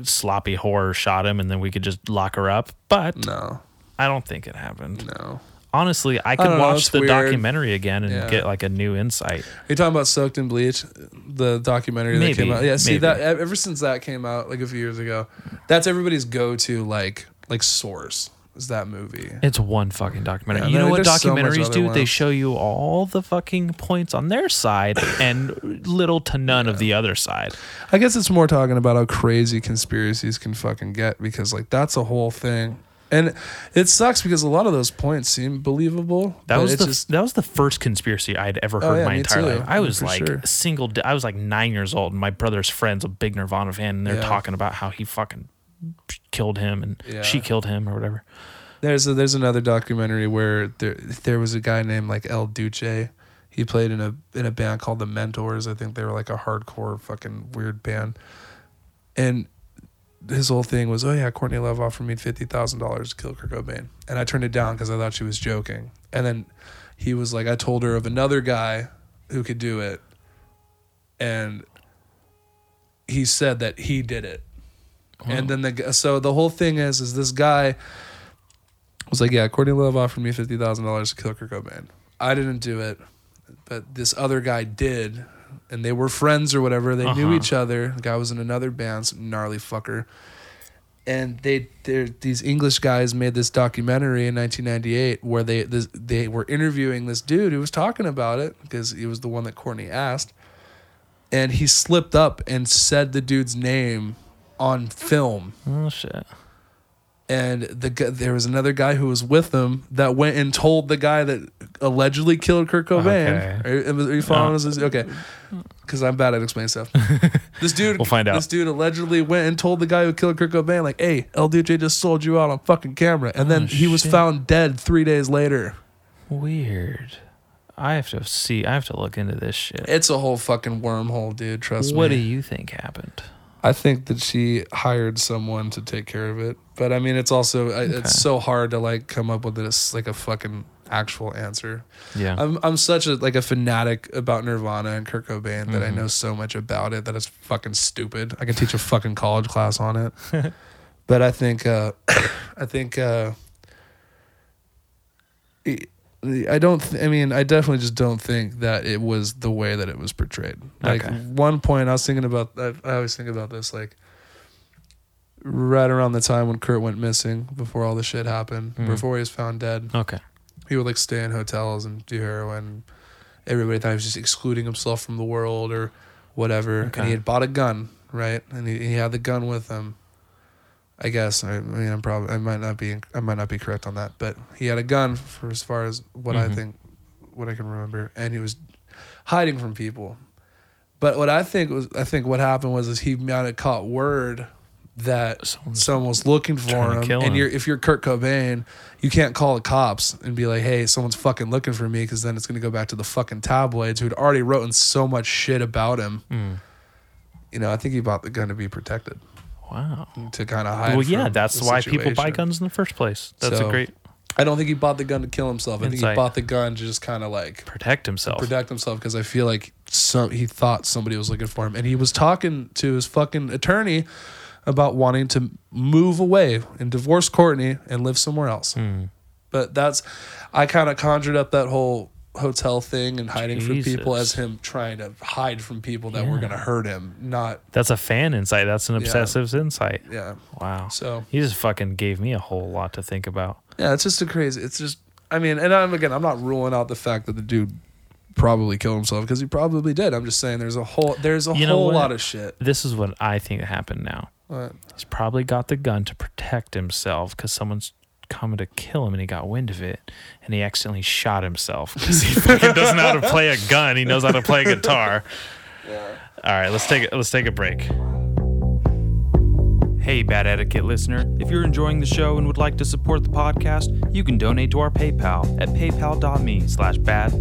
sloppy whore shot him, and then we could just lock her up. But No, I don't think it happened. no. Honestly, I could know, watch it's the weird. documentary again and Yeah. get like a new insight. Are you talking about Soaked in Bleach, the documentary Maybe, that came out? Yeah, see maybe. that ever since that came out like a few years ago, that's everybody's go to like like source is that movie. It's one fucking documentary. Yeah, you know there- what there's so much documentaries other do? They ones. show you all the fucking points on their side [LAUGHS] and little to none of the other side. I guess it's more talking about how crazy conspiracies can fucking get because like that's a whole thing. And it sucks because a lot of those points seem believable. That was the just that was the first conspiracy I'd ever Oh, heard yeah, my entire too. life. I was For like sure. single. di- I was like nine years old, and my brother's friend's a big Nirvana fan, and they're Yeah. talking about how he fucking killed him and Yeah. she killed him or whatever. there's a, there's another documentary where there there was a guy named like El Duce. He played in a in a band called the Mentors. I think they were like a hardcore fucking weird band. And his whole thing was, oh yeah, Courtney Love offered me fifty thousand dollars to kill Kurt Cobain, and I turned it down because I thought she was joking. And then he was like, I told her of another guy who could do it, and he said that he did it. And then the so the whole thing is is this guy was like, yeah, Courtney Love offered me fifty thousand dollars to kill Kurt Cobain. I didn't do it, but this other guy did, and they were friends or whatever. They knew Uh-huh. each other. The guy was in another band, some gnarly fucker. And they, these English guys made this documentary in 1998 where they this, they were interviewing this dude who was talking about it because he was the one that Courtney asked, and he slipped up and said the dude's name on film Oh shit! And the there was another guy who was with them that went and told the guy that allegedly killed Kurt Cobain. Okay. Are, you- are you following No. us? Okay, because I'm bad at explaining stuff. [LAUGHS] This dude, We'll find out. This dude allegedly went and told the guy who killed Kurt Cobain, like, "Hey, LDJ just sold you out on fucking camera," and then Oh, he was shit. found dead three days later. Weird. I have to see. I have to look into this shit. It's a whole fucking wormhole, dude. Trust What me. What do you think happened? I think that she hired someone to take care of it, but I mean, it's also Okay. it's so hard to like come up with this like a fucking actual answer. Yeah. I'm I'm such a like a fanatic about Nirvana and Kurt Cobain that I Mhm. know so much about it that it's fucking stupid. I can teach a fucking college class on it. [LAUGHS] but I think uh [COUGHS] I think uh I don't th- I mean I definitely just don't think that it was the way that it was portrayed. Like Okay. one point I was thinking about I, I always think about this like right around the time when Kurt went missing before all the shit happened, Mhm. before he was found dead okay. he would like stay in hotels and do heroin. Everybody thought he was just excluding himself from the world or whatever. Okay. And he had bought a gun, right? And he, he had the gun with him. I guess. I, I mean, I'm probably I might not be I might not be correct on that, but he had a gun for as far as what I Mhm. think, what I can remember, and he was hiding from people. But what I think was I think what happened was is he might have caught word that Someone's someone was looking for to him, and you're if you're Kurt Cobain, you can't call the cops and be like, "Hey, someone's fucking looking for me," because then it's gonna go back to the fucking tabloids who'd already written so much shit about him. Hmm. You know, I think he bought the gun to be protected, Wow. to kind of hide. Well, yeah, that's why people buy guns in the first place. That's So, a great I don't think he bought the gun to kill himself. I think he bought the gun to just kind of like protect himself. protect himself because I feel like some he thought somebody was looking for him, and he was talking to his fucking attorney about wanting to move away and divorce Courtney and live somewhere else. Hmm. But that's I kind of conjured up that whole hotel thing and hiding from people as him trying to hide from people that were gonna hurt him. Not That's a fan insight. That's an Yeah. obsessive insight. yeah. Wow. So He just fucking gave me a whole lot to think about. yeah, it's just a crazy. It's just I mean, and I'm again, I'm not ruling out the fact that the dude probably killed himself because he probably did. I'm just saying there's a whole there's a You whole lot of shit. This is what I think happened now. But, He's probably got the gun to protect himself because someone's coming to kill him and he got wind of it and he accidentally shot himself because he [LAUGHS] fucking doesn't know how to play a gun. He knows how to play a guitar. All right, let's take let's take a break. Hey, Bad Etiquette listener. If you're enjoying the show and would like to support the podcast, you can donate to our PayPal at paypal.me slash bad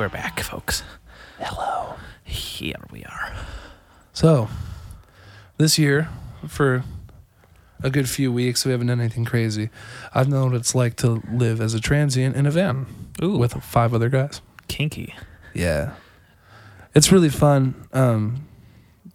We're back, folks. Hello. Here we are. So, this year, for a good few weeks, we haven't done anything crazy. I've known what it's like to live as a transient in a van Ooh. with five other guys. Kinky. Yeah. It's really fun um,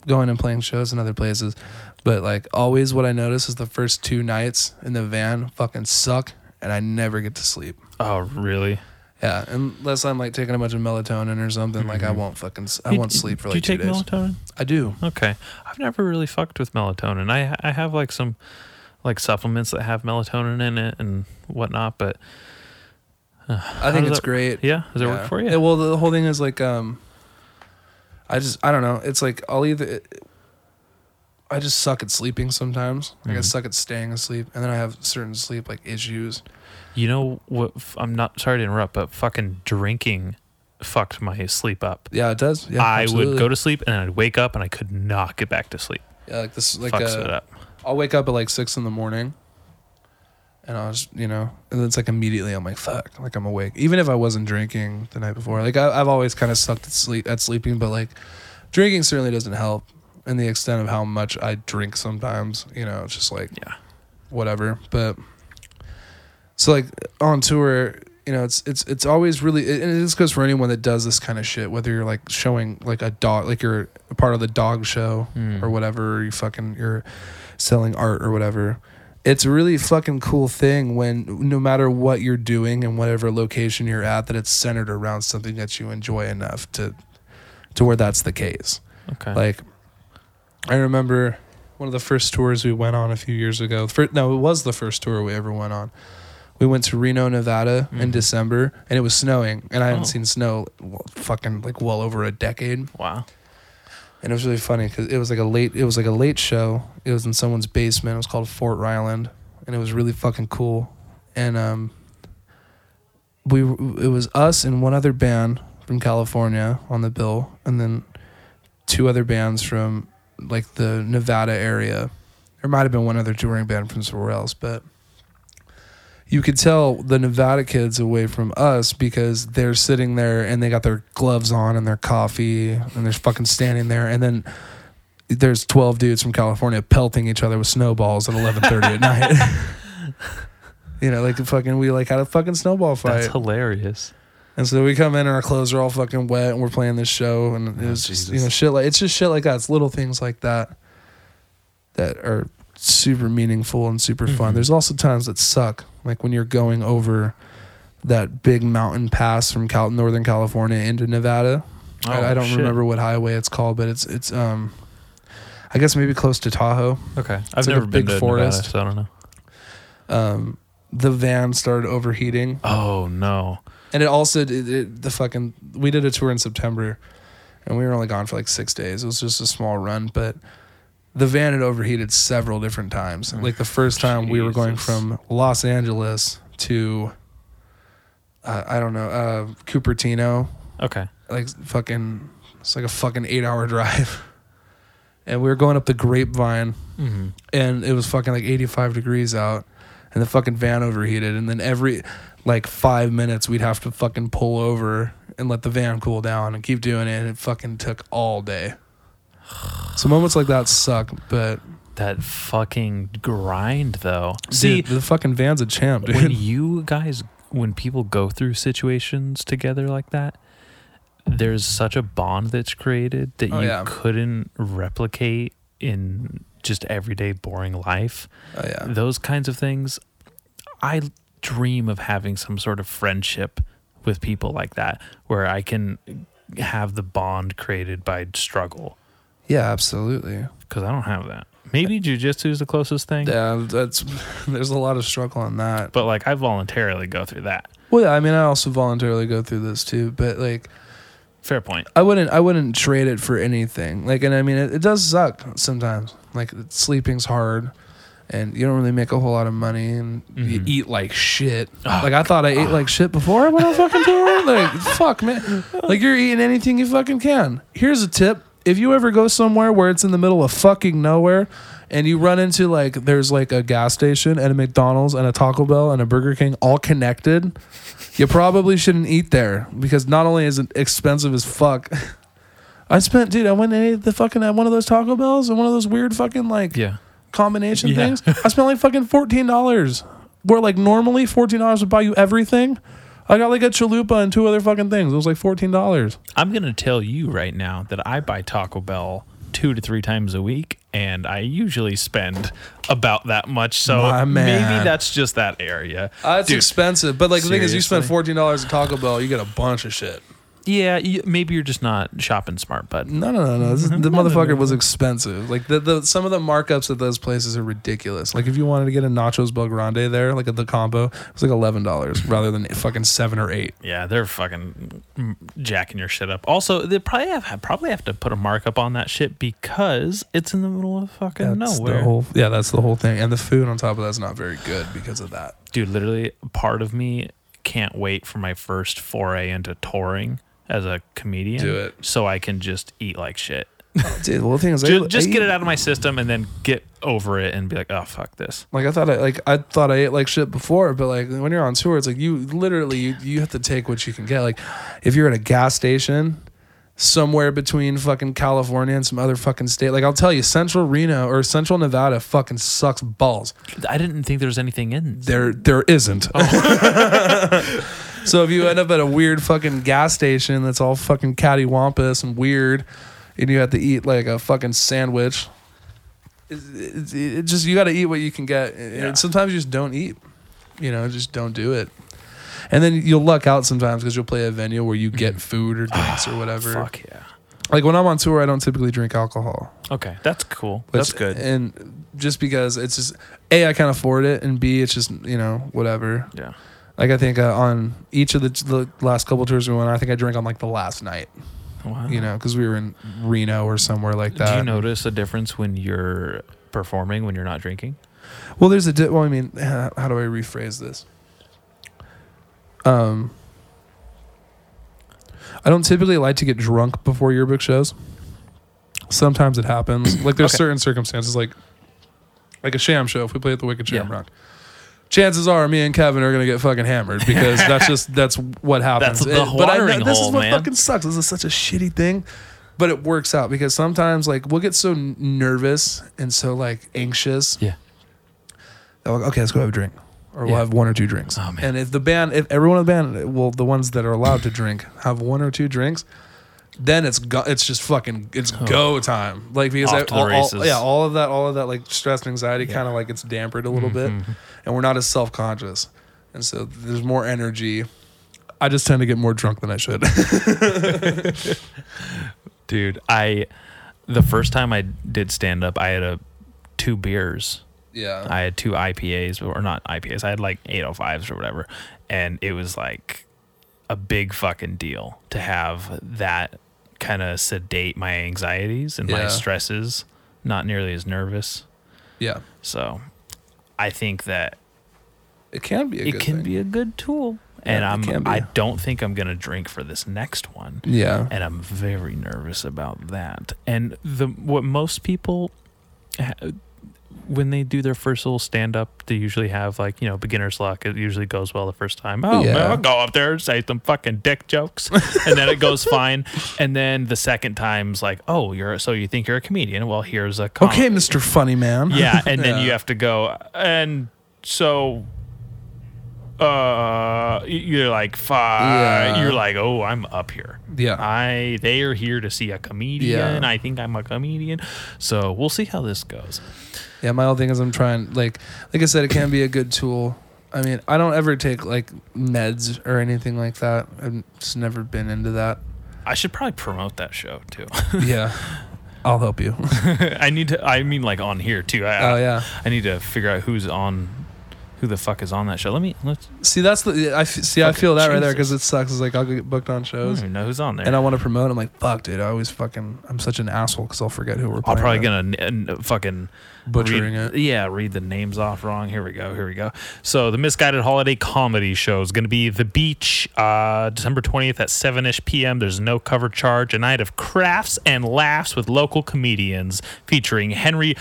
going and playing shows in other places. But, like, always what I notice is the first two nights in the van fucking suck, and I never get to sleep. Oh, really? Yeah, unless I'm like taking a bunch of melatonin or something, like I won't fucking, I You- won't sleep for do like Mm-hmm. you two take days. melatonin? I do. Okay. I've never really fucked with melatonin. I I have like some like supplements that have melatonin in it and whatnot, but I think it's that- great. yeah, does it Yeah. work for you? Yeah, well, the whole thing is like, um, I just, I don't know. It's like I'll either, I just suck at sleeping sometimes. Like I Mhm. suck at staying asleep, and then I have certain sleep like issues. You know what? I'm not sorry to interrupt, but fucking drinking fucked my sleep up. Yeah, it does. Yeah, I absolutely. would go to sleep and I'd wake up and I could not get back to sleep. Yeah, like this, like Fucks it uh, up. I'll wake up at like six in the morning, and I was, you know, and then it's like immediately I'm like, fuck, like I'm awake. Even if I wasn't drinking the night before, like I, I've always kind of sucked at sleep at sleeping, but like drinking certainly doesn't help. In the extent of how much I drink sometimes, you know, it's just like Yeah. whatever. But so like on tour, you know, it's it's it's always really and this goes for anyone that does this kind of shit. Whether you're like showing like a dog, like you're a part of the dog show Mm. or whatever, or you fucking you're selling art or whatever. It's a really fucking cool thing when no matter what you're doing and whatever location you're at, that it's centered around something that you enjoy enough to to where that's the case. Okay. Like, I remember one of the first tours we went on a few years ago. Fir no, it was the first tour we ever went on. We went to Reno, Nevada in Mhm. December, and it was snowing, and I hadn't Oh. seen snow well, fucking like well over a decade. wow. And it was really funny because it was like a late, it was like a late show. It was in someone's basement. It was called Fort Ryland, and it was really fucking cool. And um, we it was us and one other band from California on the bill, and then two other bands from like the Nevada area. There might have been one other touring band from somewhere else, but you could tell the Nevada kids away from us because they're sitting there and they got their gloves on and their coffee and they're fucking standing there and then there's 12 dudes from California pelting each other with snowballs at 11:30 at night. [LAUGHS] you know, like the fucking we like had a fucking snowball fight. That's hilarious. And so we come in and our clothes are all fucking wet and we're playing this show and it Oh, was just, you know shit like it's just shit like that. It's little things like that that are super meaningful and super fun. Mhm. There's also times that suck, like when you're going over that big mountain pass from Cal- Northern California into Nevada. I, Oh, I don't shit. remember what highway it's called, but it's it's um I guess maybe close to Tahoe. Okay. I've a never been big to forest. Nevada, so I don't know. Um the van started overheating Oh no. And it also it, it, the fucking we did a tour in September, and we were only gone for like six days. It was just a small run, but the van had overheated several different times. Like the first time we were going Jesus. from Los Angeles to uh, I don't know uh, Cupertino, Okay. like fucking it's like a fucking eight hour [LAUGHS] drive, and we were going up the Grapevine, Mm-hmm. and it was fucking like eighty five degrees out, and the fucking van overheated, and then every like five minutes we'd have to fucking pull over and let the van cool down and keep doing it, and it fucking took all day. So moments like that suck, but That fucking grind, though. See, dude, the fucking van's a champ, dude. when [LAUGHS] you guys, when people go through situations together like that, there's such a bond that's created that Oh, you yeah. couldn't replicate in just everyday boring life. oh yeah, Those kinds of things. I dream of having some sort of friendship with people like that where I can have the bond created by struggle yeah, absolutely. because I don't have that. Maybe jujitsu is the closest thing, Yeah, that's [LAUGHS] there's a lot of struggle on that. but like I voluntarily go through that. Well, yeah, I mean, I also voluntarily go through this too, but like. Fair point. I wouldn't I wouldn't trade it for anything. Like and I mean it, it does suck sometimes. Like sleeping's hard and you don't really make a whole lot of money and you Mhm. eat like shit. Oh, like I thought I ate like shit before I went on fucking tour. Like [LAUGHS] fuck man. Like you're eating anything you fucking can. Here's a tip. If you ever go somewhere where it's in the middle of fucking nowhere and you run into like there's like a gas station and a McDonald's and a Taco Bell and a Burger King all connected, you probably shouldn't eat there because not only is it expensive as fuck. [LAUGHS] I spent, dude. I went and ate the fucking at one of those Taco Bells and one of those weird fucking like Yeah. combination Yeah. things. I spent like fucking fourteen dollars. Where like normally fourteen dollars would buy you everything. I got like a chalupa and two other fucking things. It was like fourteen dollars. I'm gonna tell you right now that I buy Taco Bell two to three times a week, and I usually spend about that much. So My maybe man. that's just that area. Uh, it's Dude, expensive, but like the thing is, you spend fourteen dollars at Taco Bell, you get a bunch of shit. Yeah, you, maybe you're just not shopping smart, but No, no, no, no. This is, [LAUGHS] the motherfucker was expensive. Like the, the some of the markups at those places are ridiculous. Like if you wanted to get a nachos BellGrande there, like at the combo, it was like eleven dollars [LAUGHS] rather than fucking seven or eight. yeah, they're fucking jacking your shit up. Also, they probably have probably have to put a markup on that shit because it's in the middle of fucking That's nowhere. the whole. Yeah, that's the whole thing. And the food on top of that's not very good because of that. Dude, literally, part of me can't wait for my first foray into touring as a comedian. Do it. so I can just eat like shit. [LAUGHS] Dude, well, the thing is, I- Just, just I get eat- it out of my system and then get over it and be like, oh fuck this. Like I thought, I like I thought I ate like shit before, but like when you're on tour, it's like you literally you, you have to take what you can get. Like if you're at a gas station somewhere between fucking California and some other fucking state, like I'll tell you, Central Reno or Central Nevada fucking sucks balls. I didn't think there was anything in. There there isn't. Oh. [LAUGHS] [LAUGHS] so if you end up at a weird fucking gas station that's all fucking cattywampus and weird, and you have to eat like a fucking sandwich, it, it, it just you got to eat what you can get, and Yeah. sometimes you just don't eat. You know, just don't do it. And then you'll luck out sometimes because you'll play a venue where you get mm-hmm. food or drinks or ah, whatever. Fuck yeah. Like when I'm on tour, I don't typically drink alcohol. Okay, that's cool. Which- that's good. And just because it's just a I can't afford it, and b it's just you know whatever. yeah. Like I think uh, on each of the, the last couple tours we went, I think I drank on like the last night. Wow. You know, because we were in Reno or somewhere like that. Do you notice a difference when you're performing when you're not drinking? Well, there's a di- well. I mean, how do I rephrase this? Um, I don't typically like to get drunk before yearbook shows. Sometimes it happens. Like there's Okay. certain circumstances, like like a sham show. If we play at the Wicked Yeah. Chances are me and Kevin are gonna get fucking hammered because [LAUGHS] that's just that's what happens. That's the It- but I, this hole, is what man. fucking sucks. This is such a shitty thing. But it works out because sometimes like we'll get so nervous and so like anxious Yeah. like, okay, let's go have a drink, or we'll have one or two drinks. Oh. And if the band, if everyone in the band, well, the ones that are allowed to drink, have one or two drinks, then it's go, it's just fucking, it's go time. Like because Off I, to the all, all- races. yeah, all of that, all of that, like stress and anxiety, kind of like it's dampered a little bit, Mm-hmm. and we're not as self conscious, and so there's more energy. I just tend to get more drunk than I should. [LAUGHS] Dude, I the first time I did stand up, I had a two beers. yeah, I had two IPAs, or not IPAs. I had like 805s or whatever, and it was like a big fucking deal to have that kind of sedate my anxieties and my Yeah. stresses not nearly as nervous. Yeah, So I think that it can be. A it good can thing. be a good tool. And Yeah, it can I'm be. I don't think I'm gonna drink for this next one. Yeah, and I'm very nervous about that. And the what most people ha- when they do their first little stand up, they usually have like you know beginner's luck. It usually goes well the first time. Oh, Yeah. man, I'll go up there and say some fucking dick jokes, and then it goes [LAUGHS] fine. And then the second time's like, oh, you're so you think you're a comedian? Well, here's a com- okay, Mister Funny Man. yeah, and then [LAUGHS] you have to go and so uh you're like fi Yeah. you're like oh i'm up here Yeah. i they are here to see a comedian Yeah. i think i'm a comedian so we'll see how this goes Yeah, my whole thing is I'm trying like like I said, it can be a good tool. I mean, I don't ever take like meds or anything like that. I've just never been into that. i should probably promote that show too [LAUGHS] Yeah. I'll help you. [LAUGHS] i need to i mean like on here too I, Oh yeah. i need to figure out who's on who the fuck is on that show let me let's See, that's the I f- see. I Fucking feel that right there because it sucks. It's like I'll get booked on I don't shows, even know who's on there and I want to promote. I'm like, fuck, dude. I always fucking. I'm such an asshole because I'll forget who we're. i'm playing probably with. gonna n- n- fucking butchering read, it. Yeah, read the names off wrong. Here we go. Here we go. So the misguided holiday comedy show is going to be The Beach, uh, December twentieth at seven ish p.m. There's no cover charge. A night of crafts and laughs with local comedians featuring Henry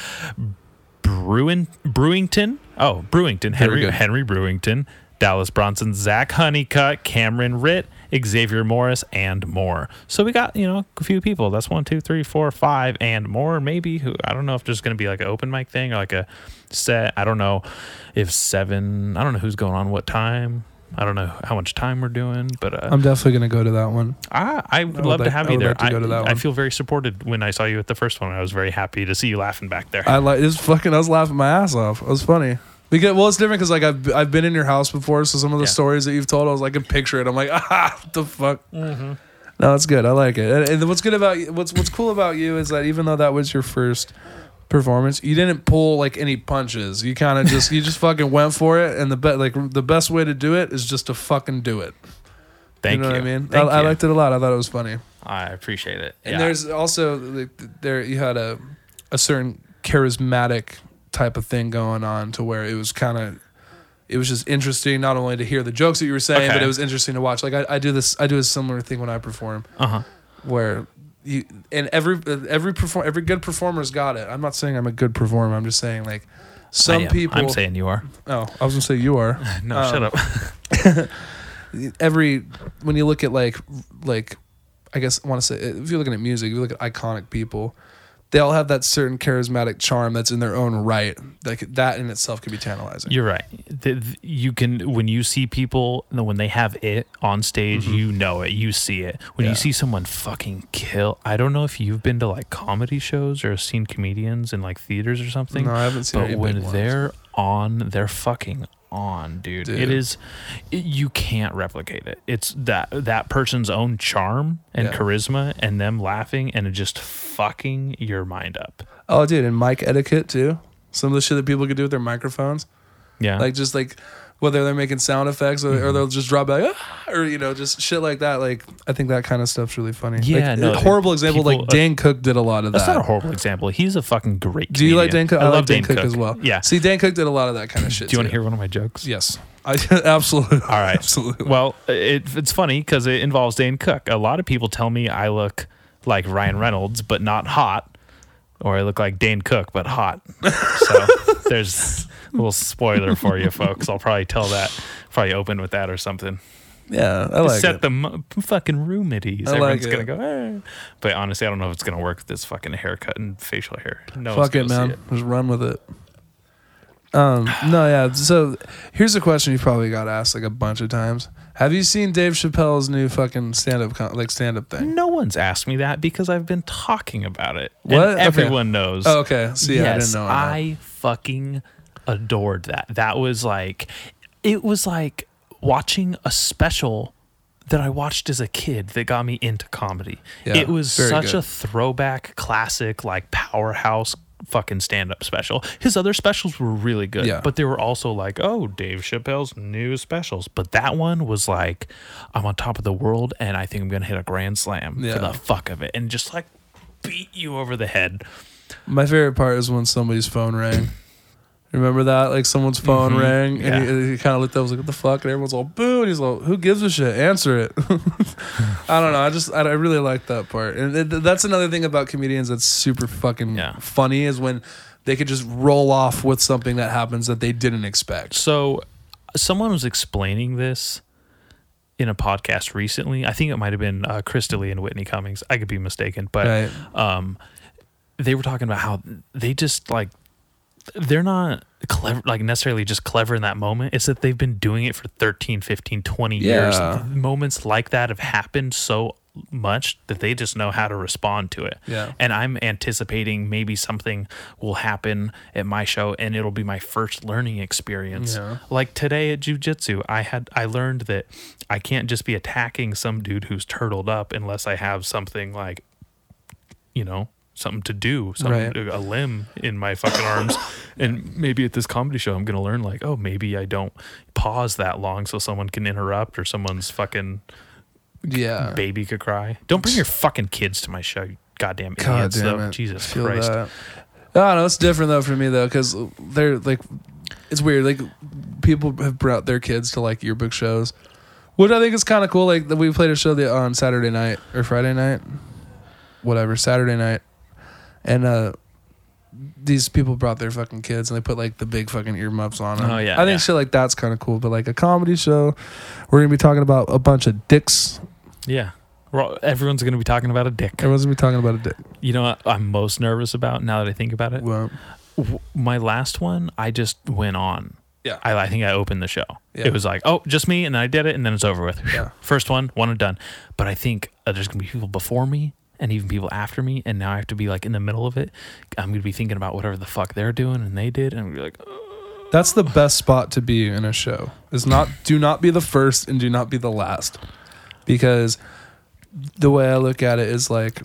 Bruin Brewington. Oh, Brewington. Henry. Henry Brewington. Dallas Bronson, Zach Honeycutt, Cameron Ritt, Xavier Morris, and more. So we got, you know, a few people. That's one, two, three, four, five, and more. Maybe who I don't know if there's gonna be like an open mic thing or like a set. I don't know if seven I don't know who's going on what time. I don't know how much time we're doing, but uh, I'm definitely gonna go to that one. I, I would would love to have I you would there. like to go to that I, I feel very supported when I saw you at the first one. I was very happy to see you laughing back there. I like it's fucking. I was laughing my ass off. It was funny. Because well, it's different because like I've I've been in your house before, so some of the Yeah. stories that you've told, I was like, I can picture it. I'm like, [LAUGHS] ah, what the fuck. Mm-hmm. No, it's good. I like it. And, and what's good about what's what's cool about you is that even though that was your first performance, you didn't pull like any punches. You kind of [LAUGHS] just you just fucking went for it. And the be- like the best way to do it is just to fucking do it. Thank you you. know what I mean? I, I you. liked it a lot. I thought it was funny. I appreciate it. And Yeah. there's also like, there you had a a certain charismatic type of thing going on to where it was kind of it was just interesting not only to hear the jokes that you were saying, but it was interesting to watch. Like I, I do this, I do a similar thing when I perform, uh huh. where you and every every perform every good performer's got it. I'm not saying I'm a good performer. I'm just saying like some people. I'm saying you are. oh, I was gonna say you are. [LAUGHS] No, Um, shut up. [LAUGHS] every when you look at like like I guess I want to say if you're looking at music, if you look at iconic people, they all have that certain charismatic charm that's in their own right. Like that in itself can be tantalizing. You're right. The, the- you can when you see people when they have it on stage, you know it. You see it. When Mm-hmm. Yeah. you see someone fucking kill. I don't know if you've been to like comedy shows or seen comedians in like theaters or something. no, I haven't seen but when they're on, they're fucking on, dude. Dude. It is. It, you can't replicate it. It's that that person's own charm and Yeah. charisma and them laughing and it just fucking your mind up. Oh, dude, and mic etiquette too. Some of the shit that people could do with their microphones, Yeah. like just like whether they're making sound effects or, Mm-hmm. or they'll just drop back, "Ah," or you know, just shit like that. Like I think that kind of stuff's really funny. Yeah, like, no, a horrible example. people- like Dane Cook did a lot of that. That's not a horrible example. He's a fucking great. Comedian. do you like. Dane Cook? I, love like Dane, Cook, as well. Yeah. See, Dane Cook did a lot of that kind of shit. Do you want to hear one of my jokes? Yes, [LAUGHS] I absolutely. All right. absolutely. Well, it, it's funny because it involves Dane Cook. A lot of people tell me I look like Ryan Reynolds, but not hot, or I look like Dane Cook, but hot. So [LAUGHS] there's a little spoiler for you, folks. I'll probably tell that, probably open with that or something. yeah, I like Set it. the m- fucking room at ease. I like Everyone's it. gonna go. Eh. But honestly, I don't know if it's gonna work with this fucking haircut and facial hair. No, one's Fuck it, gonna see man. Just run with it. Um, no, yeah. So here's a question you probably got asked like a bunch of times. Have you seen Dave Chappelle's new fucking stand up con- like stand up thing? No one's asked me that because I've been talking about it. And What? Okay. everyone knows. Oh, okay. See, I didn't know. I, I fucking adored that. That was like, it was like watching a special that I watched as a kid that got me into comedy. Yeah, it was such good. a throwback, classic, like powerhouse fucking stand up special. His other specials were really good, Yeah. but they were also like, oh, Dave Chappelle's new specials. But that one was like, I'm on top of the world and I think I'm going to hit a grand slam Yeah. for the fuck of it and just like beat you over the head. My favorite part is when somebody's phone rang. Remember that? Like someone's phone Mhm. rang Yeah. and he, he kind of looked up, was like, "What the fuck?" And everyone's all boo, and he's like, "Who gives a shit? Answer it." [LAUGHS] I don't know. I just I, I really like that part, and it, that's another thing about comedians that's super fucking Yeah. funny is when they could just roll off with something that happens that they didn't expect. So, someone was explaining this in a podcast recently. I think it might have been uh, Chris D'Elia and Whitney Cummings. I could be mistaken, but Right. um, they were talking about how they just like they're not clever like necessarily just clever in that moment. It's that they've been doing it for 13 15 20 years. Moments like that have happened so much that they just know how to respond to it. Yeah. and i'm anticipating maybe something will happen at my show and it'll be my first learning experience. Yeah. like today at jiu-jitsu i had i learned that i can't just be attacking some dude who's turtled up unless i have something like you know something to do something Right. a limb in my fucking arms [LAUGHS] and maybe at this comedy show i'm gonna learn like oh maybe i don't pause that long so someone can interrupt or someone's fucking Yeah. baby could cry don't bring your fucking kids to my show you goddamn God idiots damn though. it. jesus Feel christ that. I don't know. It's different though for me though, because they're like, it's weird. Like people have brought their kids to like yearbook shows, which I think is kind of cool. Like we played a show the, on Saturday night or Friday night, whatever Saturday night, and uh, these people brought their fucking kids and they put like the big fucking earmuffs on them. Oh, yeah, I think yeah. shit like that's kind of cool. But like a comedy show, we're gonna be talking about a bunch of dicks. yeah all- everyone's gonna be talking about a dick Everyone's gonna be talking about a dick. you know what i'm most nervous about now that i think about it Well, w- my last one, I just went on. Yeah. I, I think I opened the show. Yeah. It was like, oh, just me, and then I did it, and then it's over with. Yeah. [LAUGHS] First one, one and done. But I think uh, there's gonna be people before me and even people after me, and now I have to be like in the middle of it. I'm gonna be thinking about whatever the fuck they're doing and they did, and I'm gonna be like, oh. That's the best spot to be in a show. Is not [LAUGHS] do not be the first and do not be the last. Because the way I look at it is like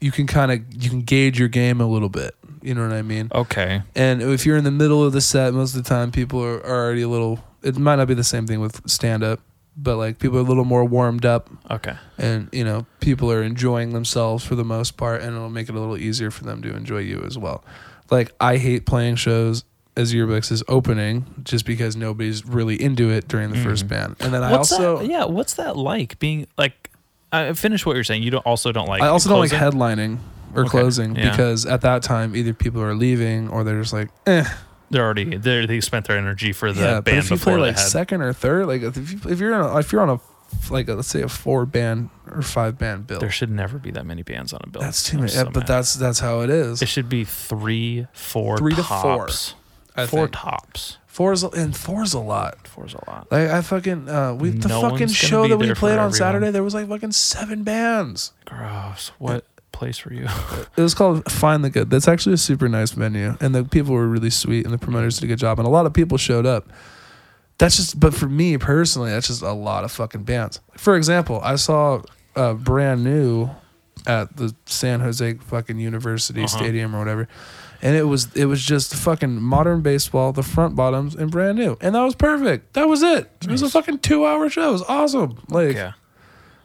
you can kind of you can gauge your game a little bit. You know what I mean? okay, And if you're in the middle of the set, most of the time people are, are already a little it might not be the same thing with stand up, but like people are a little more warmed up okay, and you know people are enjoying themselves for the most part and it'll make it a little easier for them to enjoy you as well like i hate playing shows as yearbooks is opening just because nobody's really into it during the first band and then i also that? Yeah, what's that like? Being like, I finish what you're saying. You don't also don't like. i also don't like headlining or Okay, closing yeah. because at that time either people are leaving or they're just like eh They're already they they spent their energy for the yeah but band if you before play they like had. second or third like if, you, if you're in a, if you're on a like a, let's say a four band or five band bill there should never be that many bands on a bill. that's too I'm many so yeah, but mad. that's that's how it is It should be three, four, Three to four, tops. I four think. tops. Four's and four's a lot. Four's a lot. Like I fucking uh we the No fucking gonna show be that we there for played on everyone. Saturday there was like fucking seven bands. Gross. What place for you? [LAUGHS] It was called Find the Good. That's actually a super nice venue and the people were really sweet and the promoters did a good job and a lot of people showed up. That's just but for me personally that's just a lot of fucking bands. For example, I saw uh brand new at the San Jose fucking University Uh-huh. Stadium or whatever. And it was it was just fucking modern baseball, the front bottoms, and brand new, and that was perfect. That was it. It was a fucking two hour show. It was awesome. Like yeah.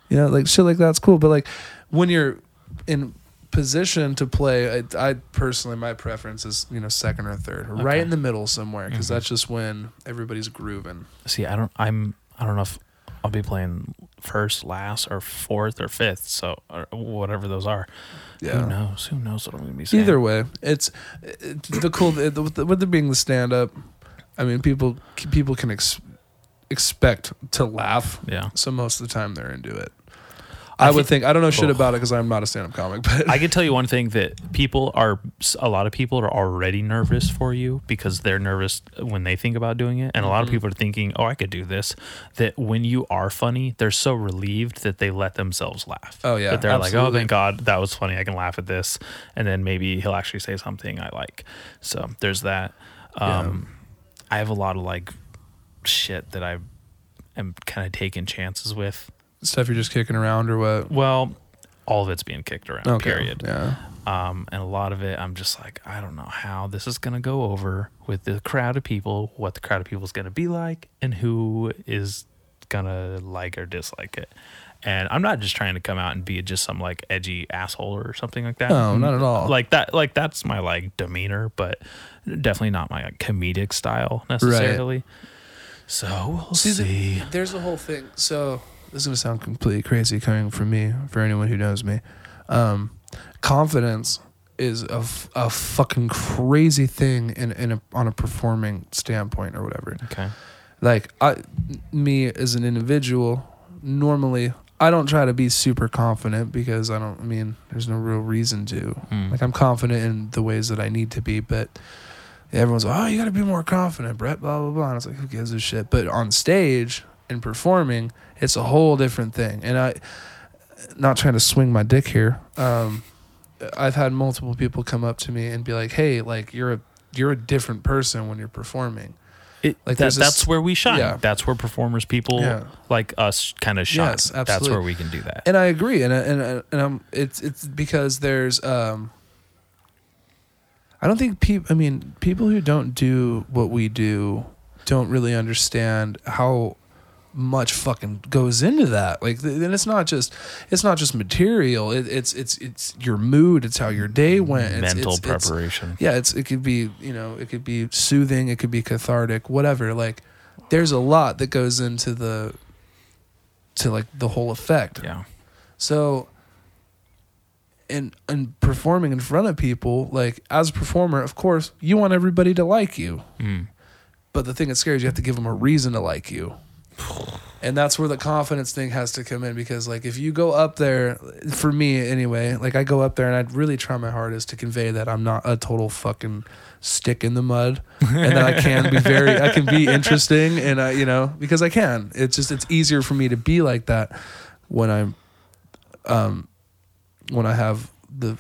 you know, like shit like that's cool. But like when you're in position to play, I, I personally my preference is you know second or third, or right in the middle somewhere, because Mhm. that's just when everybody's grooving. See, I don't. I'm. I don't know if I'll be playing first, last, or fourth, or fifth. So or whatever those are. Yeah. Who knows? Who knows what I'm gonna be saying? Either way, it's, it's the cool the, with, the, with it being the stand up. I mean, people people can ex, expect to laugh, Yeah. so most of the time they're into it. I I, would think- think I don't know shit Oh. about it because I'm not a stand up comic, but I can tell you one thing that people are a lot of people are already nervous for you because they're nervous when they think about doing it, and a lot of Mhm. people are thinking, "Oh, I could do this." That when you are funny, they're so relieved that they let themselves laugh. Oh, yeah, that they're like, "Oh, thank God, that was funny. I can laugh at this," and then maybe he'll actually say something I like. So there's that. Yeah. Um, I have a lot of like shit that I am kind of taking chances with. Stuff you're just kicking around or what? Well, all of it's being kicked around. Okay, Period. Yeah. Um, and a lot of it, I'm just like, I don't know how this is gonna go over with the crowd of people, what the crowd of people is gonna be like, and who is gonna like or dislike it. And I'm not just trying to come out and be just some like edgy asshole or something like that. No, not at all. Like that, like that's my like demeanor, but definitely not my like, comedic style necessarily. Right. So we'll See, the- see. there's the whole thing. So this is gonna sound completely crazy coming from me. For anyone who knows me, um, confidence is a, f- a fucking crazy thing in, in a, on a performing standpoint or whatever. Okay. Like I, me as an individual, normally I don't try to be super confident because I don't. I mean, there's no real reason to. Mm. Like I'm confident in the ways that I need to be, but everyone's like, "Oh, you got to be more confident, Brett." Blah blah blah. And it's like, who gives a shit? But on stage and performing, it's a whole different thing. And I, not trying to swing my dick here. Um, I've had multiple people come up to me and be like, "Hey, like you're a you're a different person when you're performing." It, Like, that, this- that's where we shine. yeah. That's where performers, people Yeah. like us, kind of shine. Yes, That's where we can do that. and I agree, and and and I'm it's it's because there's um. I don't think people. I mean, people who don't do what we do don't really understand how much fucking goes into that. Like, th- and it's not just it's not just material. It, it's it's it's your mood. It's how your day went. It's, Mental it's- it's- preparation. yeah, it's it could be you know it could be soothing. It could be cathartic. Whatever. Like, there's a lot that goes into the to like the whole effect. yeah. So in in performing in front of people, like as a performer, of course, you want everybody to like you. Mm. But the thing that scares you, you have to give them a reason to like you. And that's where the confidence thing has to come in because like if you go up there for me anyway, like I go up there and I'd really try my hardest to convey that I'm not a total fucking stick in the mud and that I can be very I can be interesting and I you know because I can. It's just it's easier for me to be like that when I'm um when I have the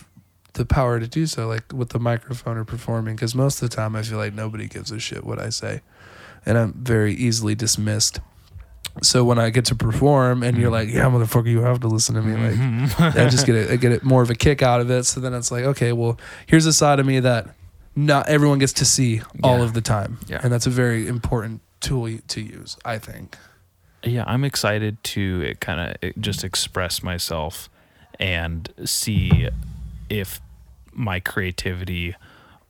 the power to do so like with the microphone or performing because most of the time I feel like nobody gives a shit what I say and I'm very easily dismissed. So when I get to perform and you're mm-hmm. like, yeah, motherfucker, you have to listen to me. Like, mm-hmm. I just get a, [LAUGHS] I get it more of a kick out of it. So then it's like, okay, well, here's a side of me that not everyone gets to see all Yeah. of the time, Yeah. and that's a very important tool to use, I think. yeah i'm excited to eh, kind of eh, just express myself and see if my creativity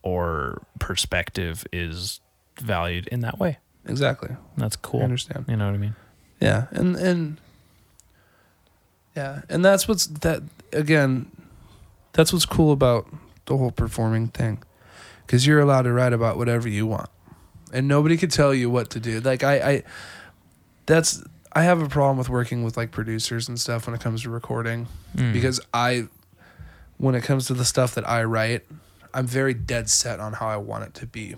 or perspective is valued in that way Exactly. that's cool I understand. you know what i mean Yeah, and and yeah, and that's what's that again. That's what's cool about the whole performing thing, because you're allowed to write about whatever you want, and nobody could tell you what to do. Like I, I, that's I have a problem with working with like producers and stuff when it comes to recording, Mm. because I, when it comes to the stuff that I write, I'm very dead set on how I want it to be,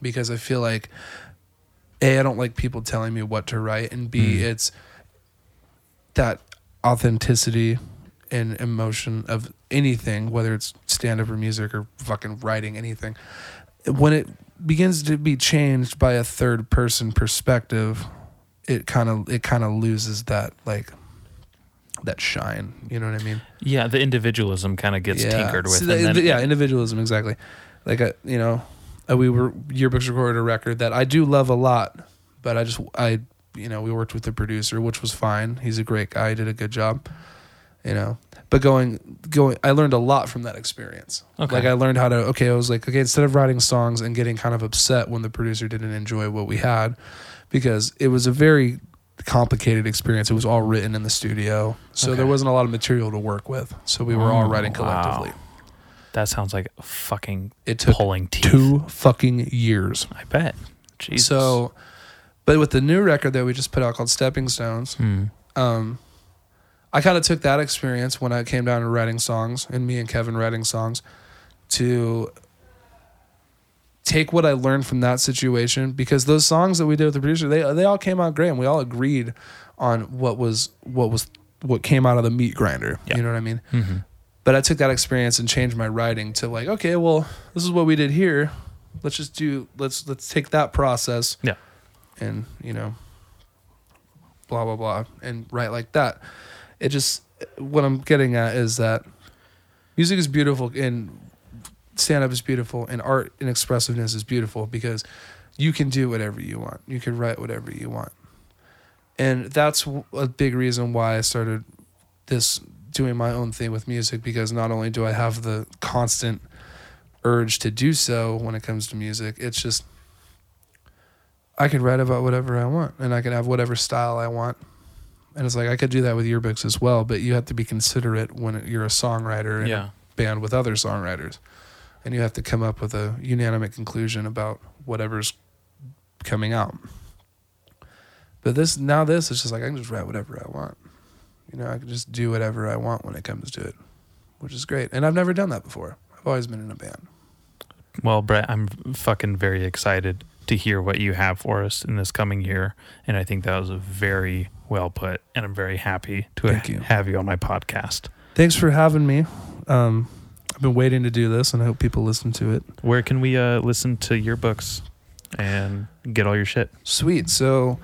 because I feel like a I don't like people telling me what to write, and B Mm. it's that authenticity and emotion of anything, whether it's stand up or music or fucking writing anything. When it begins to be changed by a third person perspective, it kind of it kind of loses that like that shine. You know what I mean? yeah the individualism kind of gets tinkered with and the- yeah, individualism exactly. Like I, you know, uh, we were yearbooks recorded a record that I do love a lot, but I just I you know we worked with the producer, which was fine. He's a great guy. He did a good job. You know, but going going, I learned a lot from that experience. Okay. Like I learned how to okay. I was like okay, instead of writing songs and getting kind of upset when the producer didn't enjoy what we had, because it was a very complicated experience. It was all written in the studio, so Okay. there wasn't a lot of material to work with. So we were all Oh, writing wow. That sounds like fucking It took pulling teeth two fucking years. i bet Jesus. So, but with the new record that we just put out called Stepping Stones, Hmm. um, I kind of took that experience when I came down to writing songs and me and Kevin writing songs to take what I learned from that situation because those songs that we did with the producer, they they all came out great and we all agreed on what was what was what came out of the meat grinder. Yeah. You know what I mean? Mhm. But I took that experience and changed my writing to like, okay, well, this is what we did here. Let's just do let's let's take that process yeah. and you know blah blah blah and write like that. It just what i'm getting at is that music is beautiful and stand up is beautiful and art and expressiveness is beautiful because you can do whatever you want. You can write whatever you want. And that's a big reason why i started this doing my own thing with music because not only do I have the constant urge to do so when it comes to music, it's just I could write about whatever I want and I can have whatever style I want. And it's like I could do that with yearbooks as well, but you have to be considerate when you're a songwriter in Yeah. a band with other songwriters. And you have to come up with a unanimous conclusion about whatever's coming out. But this now this is just like I can just write whatever I want. You know, I can just do whatever I want when it comes to it, which is great. And I've never done that before. I've always been in a band. Well, Brett, I'm fucking very excited to hear what you have for us in this coming year, and I think that was a very well put, and I'm very happy to ha- you. have you on my podcast. Thanks for having me. Um, I've been waiting to do this, and I hope people listen to it. Where can we uh, listen to Yearbooks and get all your shit? Sweet. So,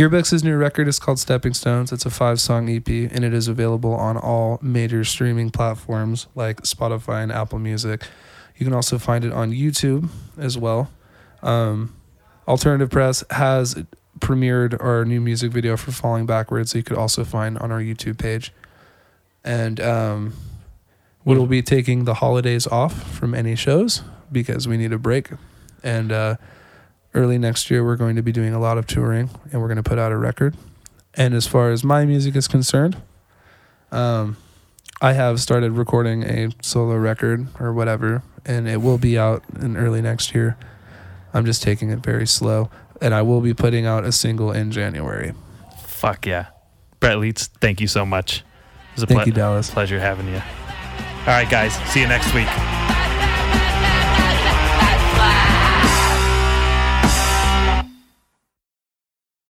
Yearbooks' new record is called Stepping Stones. It's a five song EP, and it is available on all major streaming platforms like Spotify and Apple Music. You can also find it on YouTube as well. Um, Alternative Press has premiered our new music video for Falling Backwards, so you could also find on our YouTube page. And um, we will be taking the holidays off from any shows because we need a break. And uh, early next year, we're going to be doing a lot of touring and we're going to put out a record. And as far as my music is concerned, um, I have started recording a solo record or whatever, and it will be out in early next year. I'm just taking it very slow, and I will be putting out a single in January. Fuck yeah. Brett Leeds, thank you so much. It was a Thank ple- you, Dallas. pleasure having you. All right, guys. See you next week.